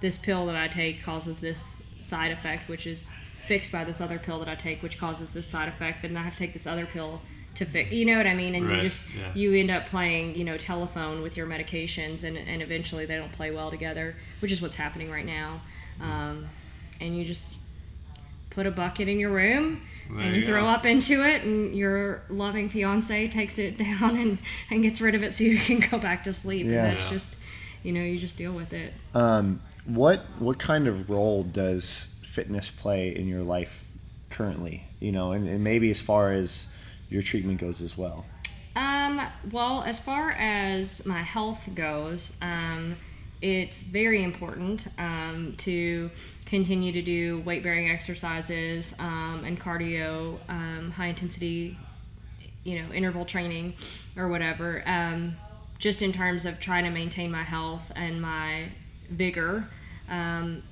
this pill that I take causes this side effect, which is fixed by this other pill that I take, which causes this side effect, and I have to take this other pill to fix. You know what I mean? And Right, you just yeah. you end up playing, you know, telephone with your medications, and and eventually they don't play well together, which is what's happening right now. Um, and you just put a bucket in your room There and you, you throw go. up into it and your loving fiance takes it <laughs> down and, and gets rid of it so you can go back to sleep Yeah. and that's Yeah. just you know you just deal with it Um, what what kind of role does fitness play in your life currently? You know, and, and maybe as far as your treatment goes as well. Um, well, as far as my health goes, um, it's very important um, to continue to do weight bearing exercises um, and cardio, um, high intensity, you know, interval training or whatever, um, just in terms of trying to maintain my health and my vigor. Um,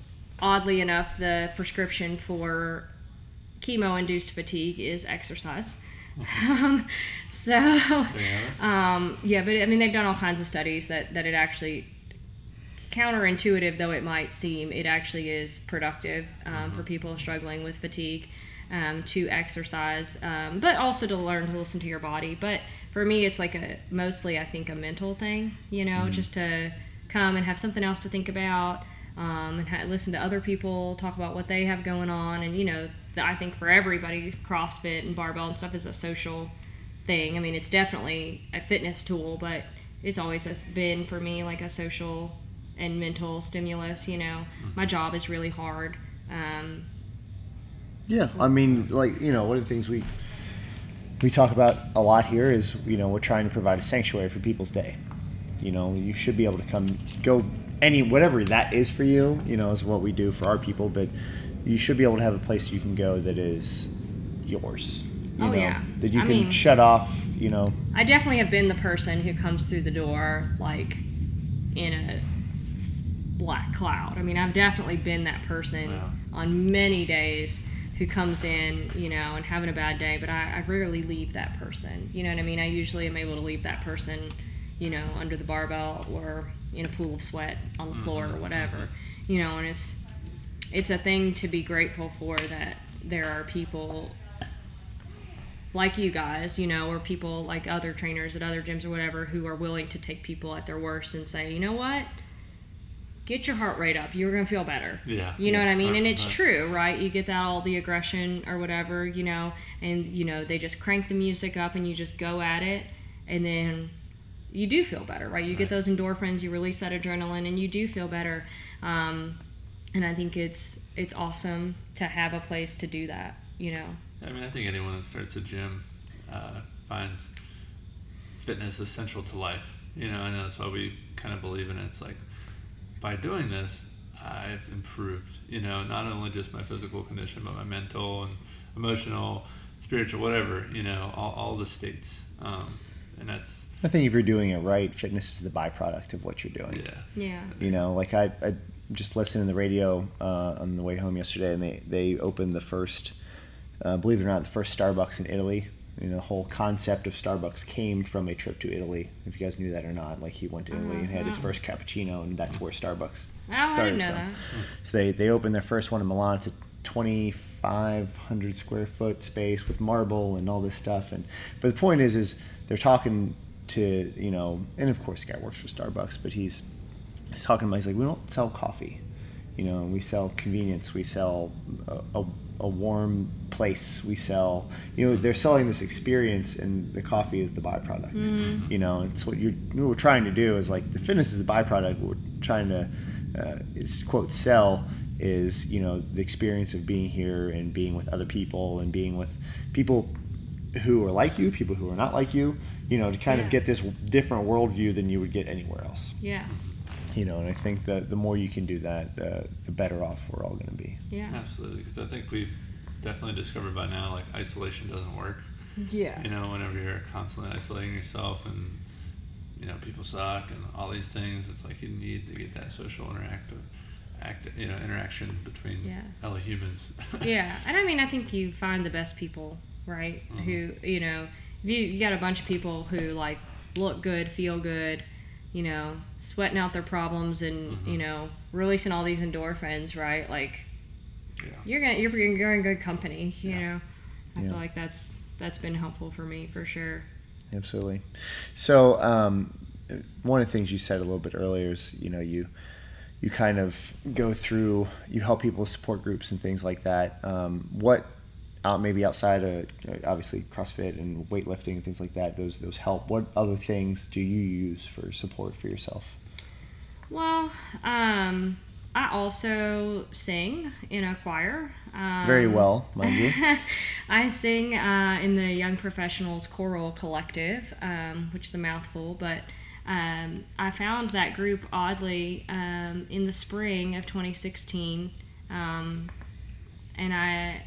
oddly enough, the prescription for chemo induced fatigue is exercise. um, <laughs> so, There you have it. um, yeah, but I mean, they've done all kinds of studies that, that it actually, counterintuitive though it might seem, it actually is productive um, for people struggling with fatigue um, to exercise, um, but also to learn to listen to your body. But for me, it's like a mostly, I think, a mental thing, you know, just to come and have something else to think about. Um, and ha- listen to other people talk about what they have going on, and you know, the, I think for everybody, CrossFit and barbell and stuff is a social thing. I mean, it's definitely a fitness tool, but it's always been for me like a social and mental stimulus. You know, my job is really hard. Um, Yeah, I mean, like you know, one of the things we we talk about a lot here is you know we're trying to provide a sanctuary for people's day. You know, you should be able to come go any whatever that is for you. You know, is what we do for our people, but you should be able to have a place you can go that is yours. You Oh, know, yeah. that you I can mean- shut off. You know, I definitely have been the person who comes through the door like in a black cloud. I mean, I've definitely been that person Wow. on many days who comes in, you know, and having a bad day, but I, I rarely leave that person. You know what I mean? I usually am able to leave that person, you know, under the barbell or in a pool of sweat on the floor or mm-hmm. whatever. You know, and it's it's a thing to be grateful for that there are people like you guys, you know, or people like other trainers at other gyms or whatever who are willing to take people at their worst and say, you know what? Get your heart rate up. You're going to feel better. Yeah. You know what I mean? And it's true, right? You get that all the aggression or whatever, you know, and, you know, they just crank the music up and you just go at it. And then you do feel better, right? You Right. get those endorphins, you release that adrenaline, and you do feel better. Um, and I think it's it's awesome to have a place to do that, you know. I mean, I think anyone that starts a gym uh, finds fitness essential to life. You know, and that's why we kind of believe in it. It's like by doing this, I've improved. You know, not only just my physical condition, but my mental and emotional, spiritual, whatever. You know, all, all the states. Um, and that's I think if you're doing it right, fitness is the byproduct of what you're doing. yeah, Yeah. You know, like I, I just listened to the radio uh, on the way home yesterday, and they they opened the first, uh, believe it or not, the first Starbucks in Italy. You know, the whole concept of Starbucks came from a trip to Italy. If you guys knew that or not, like he went to Italy and had his first cappuccino, and that's where Starbucks Oh, started from. that. So they they opened their first one in Milan. It's a 2,500 square foot space with marble and all this stuff. And but the point is, is they're talking to you know, and of course the guy works for Starbucks, but he's he's talking about he's like we don't sell coffee, you know, we sell convenience, we sell a, a, a warm place, we sell you know they're selling this experience, and the coffee is the byproduct. You know, it's what you're what we're trying to do is like the fitness is the byproduct. What we're trying to uh, is quote sell is you know the experience of being here and being with other people and being with people who are like you, people who are not like you, you know, to kind Yeah. of get this different worldview than you would get anywhere else. Yeah. You know, and I think that the more you can do that, uh, the better off we're all going to be. Yeah. absolutely. Because I think we've definitely discovered by now, like isolation doesn't work. Yeah. you know, whenever you're constantly isolating yourself and you know people suck and all these things, it's like you need to get that social interactive, act, you know, interaction between Yeah. fellow humans. <laughs> Yeah, and I mean, I think you find the best people, right? Mhm. Who you know, you, you got a bunch of people who like look good, feel good, you know, sweating out their problems and Mhm. you know, releasing all these endorphins, right? Like yeah. you're gonna you're, you're in good company, you Yeah. know. I Yeah. feel like that's that's been helpful for me for sure. Absolutely. So, um, one of the things you said a little bit earlier is, you know, you you kind of go through, you help people with support groups and things like that. Um, what, out maybe outside of obviously CrossFit and weightlifting and things like that, those those help. What other things do you use for support for yourself? Well, um, I also sing in a choir. Um, Very well, mind you. <laughs> I sing uh, in the Young Professionals Choral Collective, um, which is a mouthful, but um, I found that group oddly um, in the spring of 2016. Um, and I,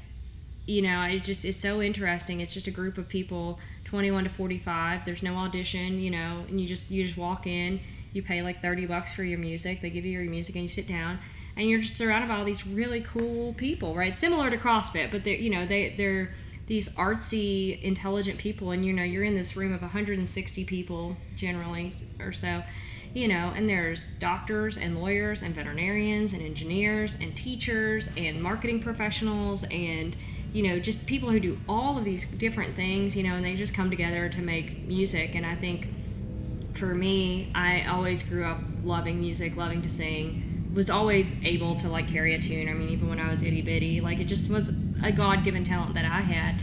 you know, it just is so interesting. It's just a group of people, 21 to 45. There's no audition, you know, and you just you just walk in. You pay like 30 bucks for your music. They give you your music, and you sit down, and you're just surrounded by all these really cool people, right? Similar to CrossFit, but they're you know they they're these artsy, intelligent people, and you know you're in this room of 160 people generally or so, you know, and there's doctors and lawyers and veterinarians and engineers and teachers and marketing professionals and you know just people who do all of these different things, you know, and they just come together to make music, and I think for me, I always grew up loving music, loving to sing. Was always able to like carry a tune. I mean, even when I was itty bitty, like it just was a God given talent that I had.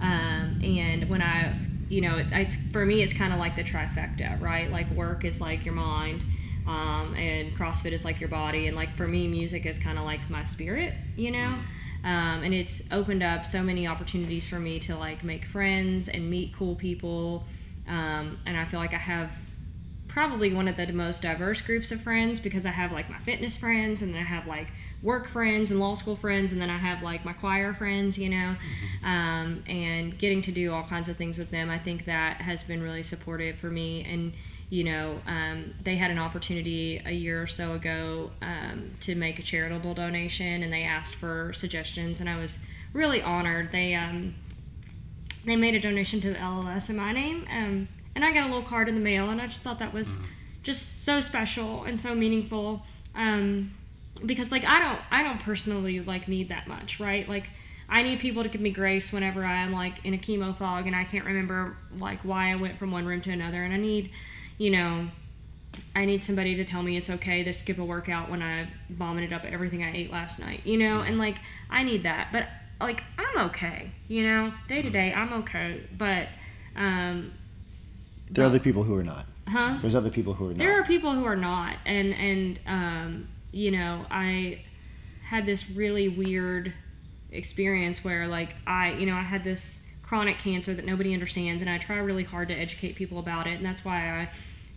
Um, and when I, you know, it, it's for me, it's kind of like the trifecta, right? Like work is like your mind, um, and CrossFit is like your body, and like for me, music is kind of like my spirit, you know. Um, and it's opened up so many opportunities for me to like make friends and meet cool people. Um, and I feel like I have probably one of the most diverse groups of friends because I have like my fitness friends and then I have like work friends and law school friends and then I have like my choir friends, you know, um, and getting to do all kinds of things with them. I think that has been really supportive for me and you know, um, they had an opportunity a year or so ago um, to make a charitable donation, and they asked for suggestions, and I was really honored. They um, they made a donation to the LLS in my name, um, and I got a little card in the mail, and I just thought that was just so special and so meaningful. Um, because like I don't I don't personally like need that much, right? Like I need people to give me grace whenever I am like in a chemo fog and I can't remember like why I went from one room to another, and I need you know, I need somebody to tell me it's okay to skip a workout when I vomited up everything I ate last night, you know, and like I need that, but like I'm okay, you know, day to day I'm okay, but um, There are other people who are not. huh? There's other people who are not. There are people who are not, and and um, you know, I had this really weird experience where like I, you know, I had this chronic cancer that nobody understands, and I try really hard to educate people about it, and that's why I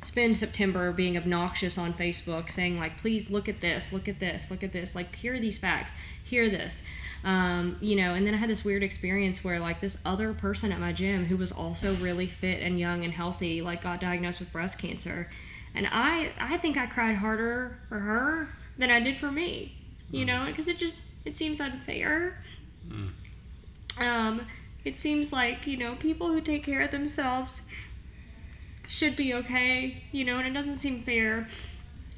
spend September being obnoxious on Facebook, saying like, please look at this, look at this, look at this, like here are these facts, hear this, um, you know. And then I had this weird experience where like this other person at my gym who was also really fit and young and healthy, like got diagnosed with breast cancer, and I I think I cried harder for her than I did for me, you know, because it just it seems unfair. Um, it seems like you know people who take care of themselves should be okay, you know, and it doesn't seem fair.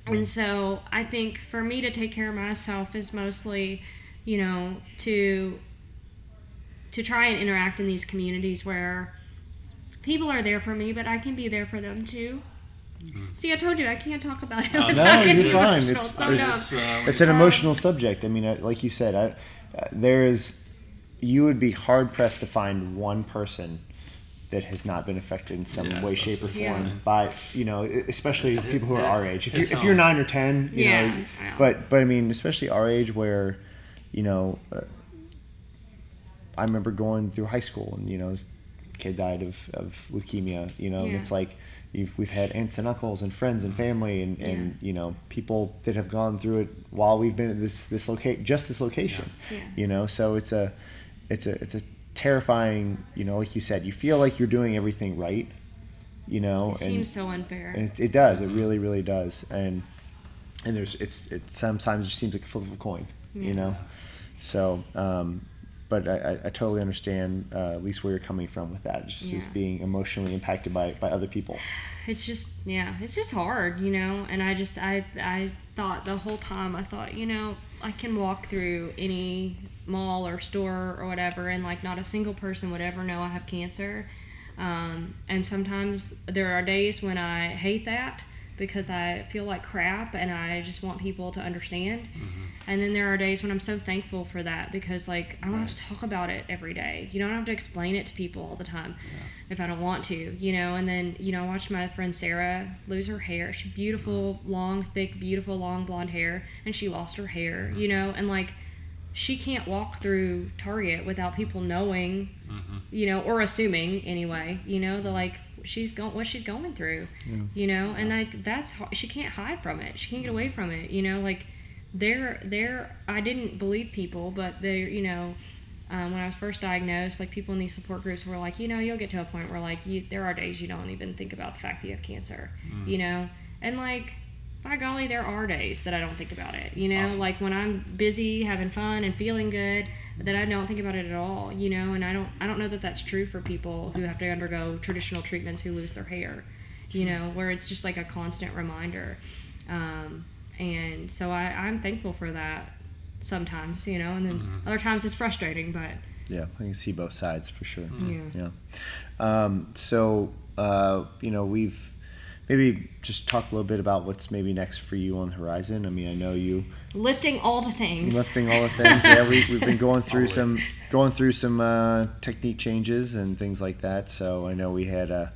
And so I think for me to take care of myself is mostly, you know, to to try and interact in these communities where people are there for me, but I can be there for them too. See, I told you I can't talk about it No, no, you're fine. emotional. It's- It's so it's- dumb. uh, It's an Um, emotional subject. I mean, like you said, I, uh, there is. You would be hard pressed to find one person that has not been affected in some Yeah, way, shape, or the Yeah. form by you know, especially It- people who are it- our age. If you it's if you're nine or ten, you Yeah, know, yeah. but but I mean, especially our age where, you know, uh, I remember going through high school and you know, this kid died of, of leukemia. You know, and it's like you've, we've had aunts and uncles and friends and family and, and you know people that have gone through it while we've been at this this locate just this location. Yeah. Yeah. You know, so it's a it's a it's a terrifying. You know, like you said, you feel like you're doing everything right. You know, It seems so unfair. it, it does. It really, really does. And and there's it's it sometimes just seems like a flip of a coin, you know. So, um, but I, I, totally understand uh, at least where you're coming from with that. Just Yeah. being emotionally impacted by by other people. it's just yeah it's just hard you know and i just i i thought the whole time i thought you know i can walk through any mall or store or whatever and like not a single person would ever know i have cancer. Um, and sometimes there are days when i hate that because i feel like crap and i just want people to understand mm-hmm. and then there are days when i'm so thankful for that because like i don't have to talk about it every day you don't have to explain it to people all the time if I don't want to, you know. And then, you know, I watched my friend Sarah lose her hair. She beautiful, mm-hmm. long, thick, beautiful, long blonde hair, and she lost her hair, mm-hmm. you know. And like, she can't walk through Target without people knowing, Mhm. you know, or assuming anyway, you know, the like she's going what she's going through, you know. And like that's she can't hide from it. She can't get away from it, you know. Like, they're they're I didn't believe people, but they're you know um, when I was first diagnosed, like people in these support groups were like, you know, you'll get to a point where like you, there are days you don't even think about the fact that you have cancer, you know, and like, by golly, there are days that I don't think about it, you That's know, awesome. like when I'm busy, having fun, and feeling good, that I don't think about it at all, you know, and I don't, I don't know that that's true for people who have to undergo traditional treatments who lose their hair, you know, where it's just like a constant reminder, um, and so I, I'm thankful for that sometimes, you know, and then Mhm. other times it's frustrating, but Yeah, I can see both sides for sure. yeah. Yeah. Um, so, uh, you know, we've maybe just talk a little bit about what's maybe next for you on the horizon. I mean, I know you Lifting all the things. lifting all the things. yeah, we, we've been going <laughs> through Always. some going through some uh, technique changes and things like that. So I know we had a,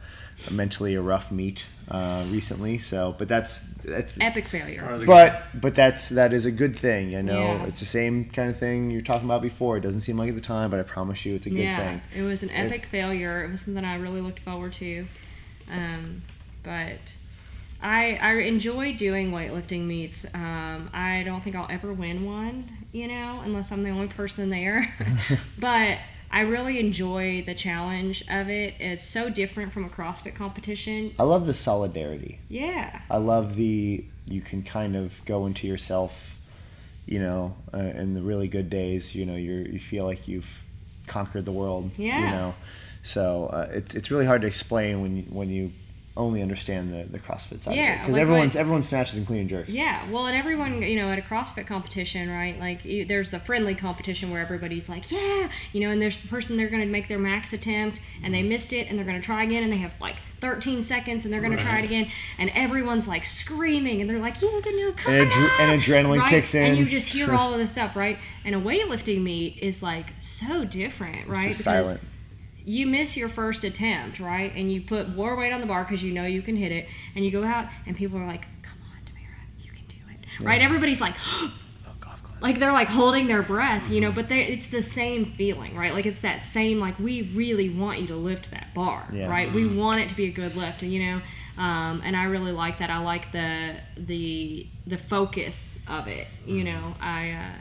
a mentally a rough meet uh, recently. So, but that's that's Epic failure. But but that's that is a good thing. I know Yeah. it's the same kind of thing you're talking about before. It doesn't seem like at the time, but I promise you, it's a good thing. yeah, thing. it was an epic failure. It was something I really looked forward to. Um, but I, I enjoy doing weightlifting meets. Um, I don't think I'll ever win one, you know, unless I'm the only person there. <laughs> but I really enjoy the challenge of it. It's so different from a CrossFit competition. I love the solidarity. Yeah. I love the you can kind of go into yourself, you know, uh, in the really good days. You know, you you feel like you've conquered the world. Yeah. You know, so uh, it's it's really hard to explain when you when you only understand the, the CrossFit side Yeah, because like everyone's what- everyone snatches and clean and jerks. Yeah, well, and everyone, you know, at a CrossFit competition, right? Like, you, there's the friendly competition where everybody's like, yeah, you know, and there's the person they're going to make their max attempt and they mm-hmm. missed it and they're going to try again and they have like 13 seconds and they're going to try it again and everyone's like screaming and they're like, you can do come And, adre- on!" and adrenaline right? kicks in. And you just hear <laughs> all of this stuff, right? And a weightlifting meet is like so different, right? just silent. You miss your first attempt, right? And you put more weight on the bar because you know you can hit it, and you go out, and people are like, "Come on, Tamara, you can do it!" Right? Everybody's like, Oh, golf clap. like they're like holding their breath, you know. But they, it's the same feeling, right? Like it's that same like we really want you to lift that bar, Yeah. right? We want it to be a good lift, and you know. Um, and I really like that. I like the the the focus of it. You know, I. Uh,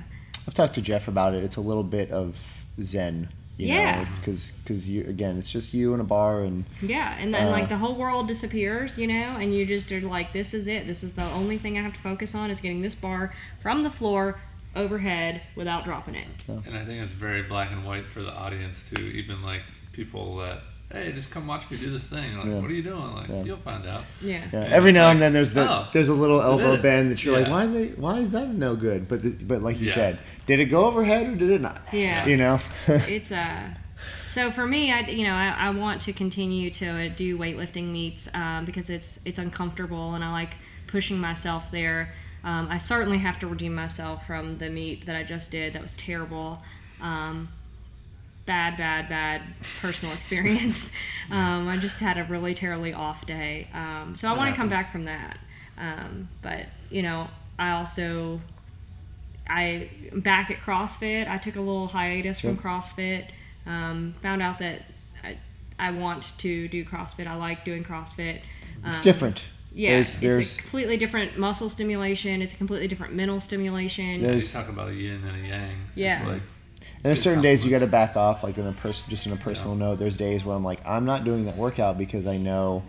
I've talked to Jeff about it. It's a little bit of Zen. You Yeah. Because because you again, it's just you in a bar and Yeah, and then Uh, like the whole world disappears, you know, and you just are like, this is it. This is the only thing I have to focus on is getting this bar from the floor overhead without dropping it. And I think it's very black and white for the audience too. Even like people that, hey, just come watch me do this thing. Like, Yeah. what are you doing? Like, Yeah. you'll find out. Yeah. Yeah, And every now like, and then there's the oh, there's a little elbow bend that you're like, Yeah. why they why is that no good? But the, but like you Yeah. said, did it go overhead or did it not? Yeah. You know. <laughs> It's uh so for me, I you know I, I want to continue to uh, do weightlifting meets um, because it's it's uncomfortable and I like pushing myself there. Um, I certainly have to redeem myself from the meet that I just did. That was terrible. Um, bad, bad, bad personal <laughs> experience. um, I just had a really terribly off day. Um, so I want to come back from that. Um, but you know, I also I back at CrossFit. I took a little hiatus from Yep. CrossFit. Um, found out that I, I want to do CrossFit. I like doing CrossFit. it's Um, different. Yeah, There's it's a completely different muscle stimulation. It's a completely different mental stimulation. Yeah, you talk about a yin and a yang. Yeah. It's like, and there's certain days you got to back off. Like in a person, just in a personal note, there's days where I'm like, I'm not doing that workout because I know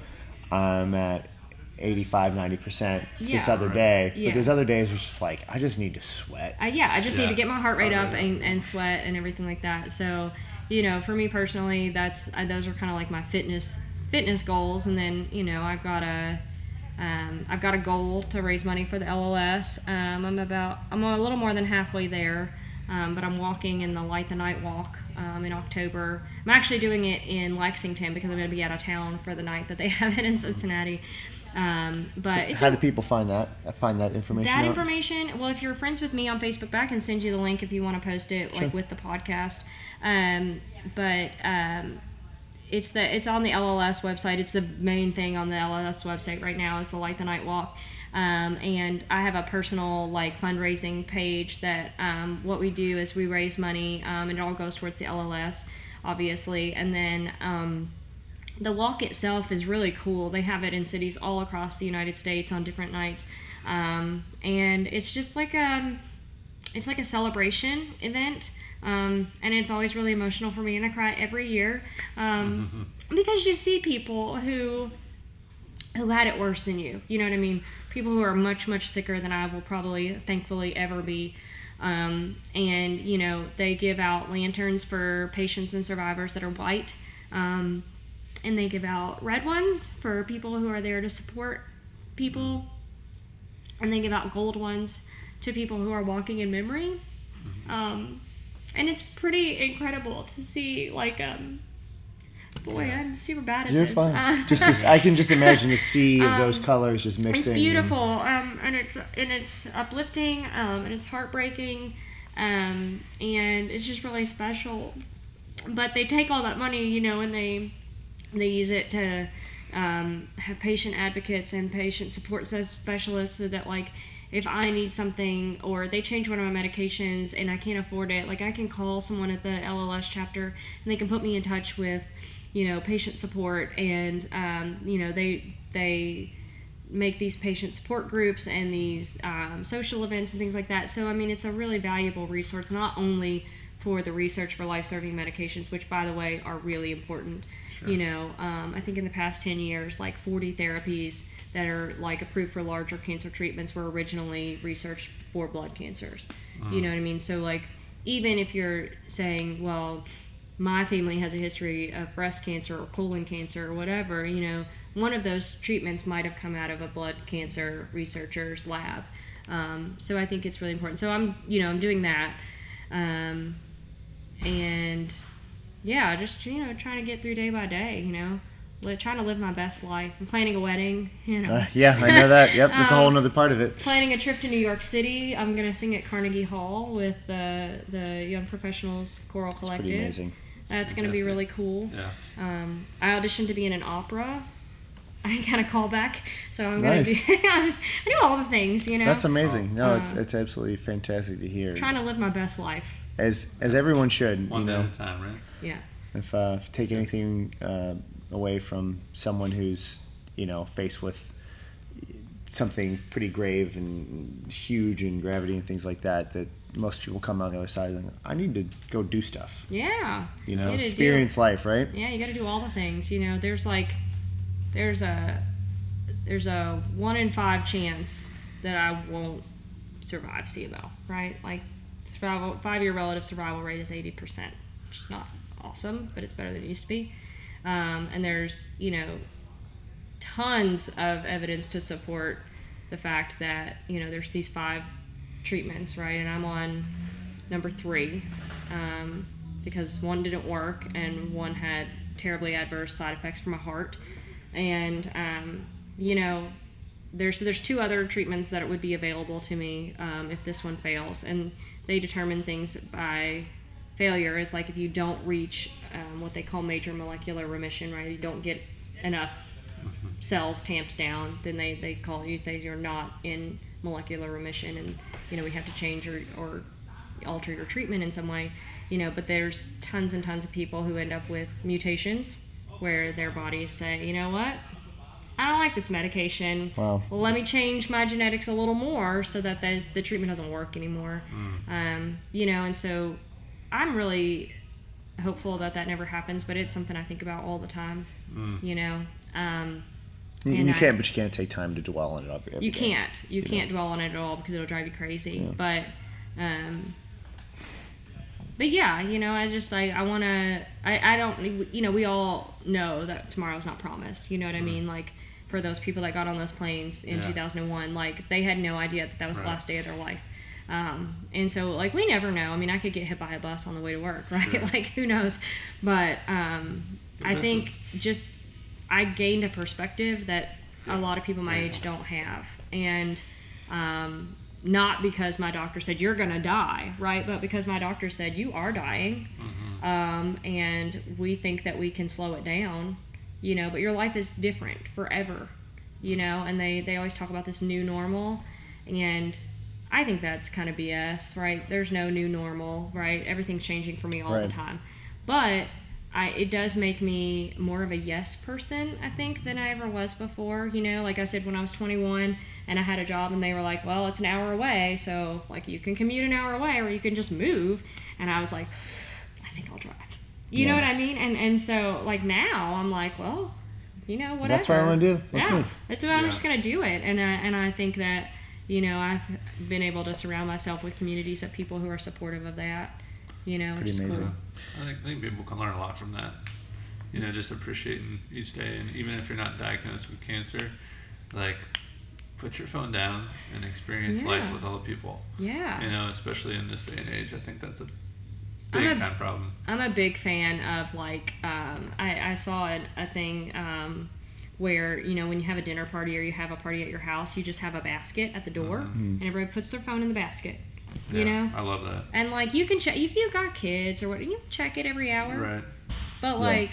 I'm at 85, 90 percent this Yeah. other day. Yeah. But there's other days where it's just like I just need to sweat. I, yeah, I just need to get my heart rate up and, and sweat and everything like that. So, you know, for me personally, that's uh, those are kind of like my fitness fitness goals. And then, you know, I've got a um, I've got a goal to raise money for the LLS. Um, I'm about I'm a little more than halfway there. Um, but I'm walking in the Light the Night Walk um, in October. I'm actually doing it in Lexington because I'm going to be out of town for the night that they <laughs> have it in Cincinnati. Um, but So it's how do people find that? Find that information that out? information, well, if you're friends with me on Facebook, I can send you the link if you want to post it, Sure. like with the podcast. Um, but um, it's the it's on the LLS website. It's the main thing on the LLS website right now is the Light the Night Walk. Um, and I have a personal like fundraising page that um, what we do is we raise money um, and it all goes towards the LLS, obviously, and then. Um, the walk itself is really cool. They have it in cities all across the United States on different nights, um, and it's just like a it's like a celebration event, um, and it's always really emotional for me, and I cry every year um, <laughs> because you see people who who had it worse than you. You know what I mean? People who are much much sicker than I will probably, thankfully, ever be. Um, and you know they give out lanterns for patients and survivors that are white. Um, and they give out red ones for people who are there to support people and they give out gold ones to people who are walking in memory um, and it's pretty incredible to see like um boy Yeah. i'm super bad at You're this fine. Uh, just as, I can just imagine a sea of <laughs> Um, those colors just mixing. it's and- beautiful um, and it's and it's uplifting um, and it's heartbreaking um, and it's just really special but they take all that money you know and they they use it to um, have patient advocates and patient support specialists so that like if i need something or they change one of my medications and i can't afford it like i can call someone at the lls chapter and they can put me in touch with you know patient support and um, you know they they make these patient support groups and these um, social events and things like that. So I mean, it's a really valuable resource not only for the research for life-saving medications, which by the way are really important. Sure. You know, um, I think in the past 10 years, like 40 therapies that are like approved for larger cancer treatments were originally researched for blood cancers. You know what I mean? So like even if you're saying, well, my family has a history of breast cancer or colon cancer or whatever, you know, one of those treatments might have come out of a blood cancer researcher's lab. Um, so I think it's really important. So I'm, you know, I'm doing that, um, and yeah, just you know, trying to get through day by day. You know, li- trying to live my best life. I'm planning a wedding. You know, Uh, yeah, I know that. Yep, that's a whole <laughs> Um, other part of it. planning a trip to New York City. I'm gonna sing at Carnegie Hall with the the Young Professionals Choral Collective. pretty amazing. That's gonna be really cool. Yeah. Um, I auditioned to be in an opera. I <laughs> got a call back, so I'm gonna Nice. be. <laughs> I do all the things, you know. That's amazing. No, it's Uh, it's absolutely fantastic to hear. Trying to live my best life. As as everyone should, One you day know. at a time, right? Yeah. If, uh, if take anything uh, away from someone who's you know faced with something pretty grave and huge and gravity and things like that, that most people come on the other side and I need to go do stuff. Yeah. You know, do- experience life, right? yeah, you got to do all the things. You know, there's like, there's a, there's a one in five chance that I won't survive CML. Right? Like, survival five year relative survival rate is eighty percent, which is not awesome, but it's better than it used to be. Um, and there's you know, tons of evidence to support the fact that you know there's these five treatments, right? And I'm on number three um, because one didn't work and one had terribly adverse side effects for my heart. And um, you know, there's there's two other treatments that would be available to me um, if this one fails, and they determine things by failure is like if you don't reach um, what they call major molecular remission, right? You don't get enough cells tamped down, then they, they call you say you're not in molecular remission, and you know we have to change or, or alter your treatment in some way, you know. But there's tons and tons of people who end up with mutations where their bodies say, you know what, I don't like this medication. Wow. Well, let me change my genetics a little more so that the, the treatment doesn't work anymore. Um, you know, and so I'm really hopeful that that never happens, but it's something I think about all the time. Mm. You know, um, You, you can't, but you can't take time to dwell on it every, every you day. can't you You can't dwell on it at all because it'll drive you crazy. Yeah. But um, but yeah, you know, I just like I want to. I I don't. You know, we all know that tomorrow's not promised. You know what I mean? Like for those people that got on those planes in Yeah. 2001, like they had no idea that that was the last day of their life. Um, and so like we never know. I mean, I could get hit by a bus on the way to work, <laughs> right? Sure. like who knows? But um, I think just I gained a perspective that a lot of people my age don't have, and um, not because my doctor said you're gonna die, right? But because my doctor said you are dying, Mm-hmm. um, and we think that we can slow it down, you know. But your life is different forever, you know. And they they always talk about this new normal, and I think that's kind of BS, right? There's no new normal, right? Everything's changing for me all Right. the time, but I, it does make me more of a yes person, I think, than I ever was before. You know, like I said, when I was 21 and I had a job and they were like, well, it's an hour away, so like you can commute an hour away or you can just move. And I was like, I think I'll drive. You know what I mean? And and so like now I'm like, well, you know, whatever. That's what I want to do. Let's yeah, move. that's what I'm just gonna do it. And I, and I think that you know I've been able to surround myself with communities of people who are supportive of that. You know, Pretty which is amazing. cool. I think, I think people can learn a lot from that. You know, just appreciating each day, and even if you're not diagnosed with cancer, like put your phone down and experience life with other people. Yeah. You know, especially in this day and age, I think that's a I'm big a- time problem. I'm a big fan of like um, I, I saw a, a thing um, where you know when you have a dinner party or you have a party at your house, you just have a basket at the door, and everybody puts their phone in the basket. You Yeah, know, I love that. and like you can check if you got kids or what, you can check it every hour. Right. But like,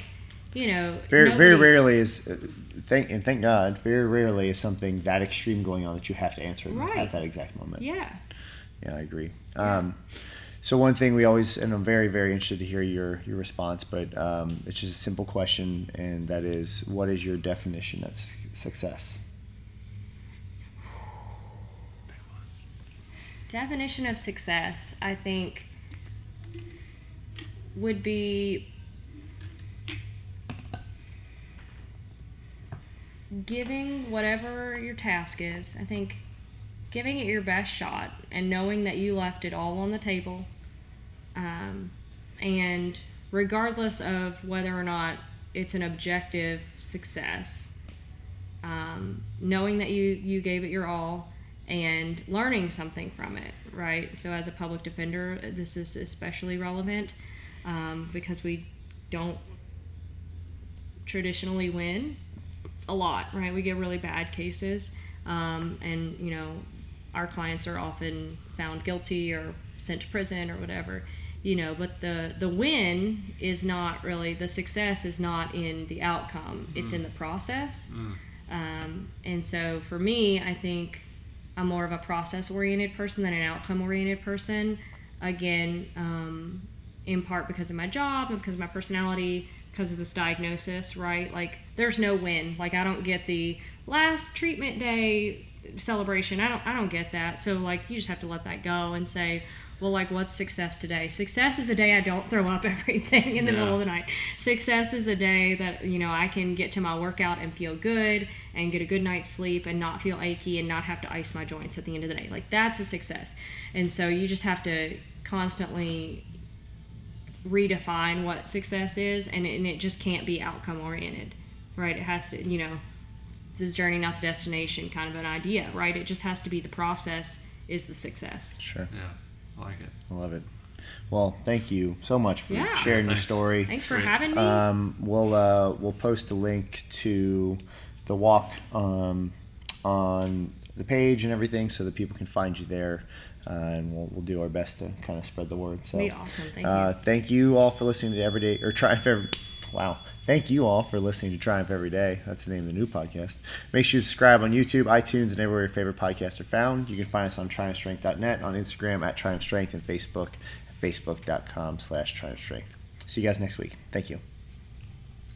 you know, Very, very rarely is, uh, thank and thank God, very rarely is something that extreme going on that you have to answer Right. at that exact moment. Yeah. Yeah, I agree. Um, so one thing we always, and I'm very, very interested to hear your your response, but um, it's just a simple question, and that is, what is your definition of s- success? Definition of success, I think, would be giving whatever your task is. I think giving it your best shot and knowing that you left it all on the table. Um, and regardless of whether or not it's an objective success, um, knowing that you, you gave it your all and learning something from it, right? So, as a public defender, this is especially relevant um, because we don't traditionally win a lot, right? We get really bad cases, um, and you know, our clients are often found guilty or sent to prison or whatever, you know. But the the win is not really the success is not in the outcome; it's in the process. Um, and so, for me, I think I'm more of a process oriented person than an outcome oriented person. Again, um, in part because of my job and because of my personality, because of this diagnosis, right? Like, there's no win. Like, I don't get the last treatment day celebration. I don't. I don't get that. So, like, you just have to let that go and say, well, like, what's success today? Success is a day I don't throw up <laughs> everything in the Yeah. middle of the night. Success is a day that you know I can get to my workout and feel good and get a good night's sleep and not feel achy and not have to ice my joints at the end of the day. Like that's a success. And so you just have to constantly redefine what success is, and it, and it just can't be outcome oriented, right? It has to, you know, this journey, not the destination, kind of an idea, right? It just has to be the process is the success. Sure. Yeah, I like it. I love it. Well, thank you so much for Yeah. sharing your story. Thanks for Great. having me. Um, we'll uh, we'll post a link to the walk um, on the page and everything, so that people can find you there, uh, and we'll, we'll do our best to kind of spread the word. So, Be awesome. Thank uh, you. thank you all for listening to Everyday or Triumph Every. Wow. Thank you all for listening to Triumph Every Day. That's the name of the new podcast. Make sure you subscribe on YouTube, iTunes, and everywhere your favorite podcasts are found. You can find us on triumphstrength.net, on Instagram at Triumph Strength, and Facebook at facebook.com slash Triumph Strength. See you guys next week. Thank you.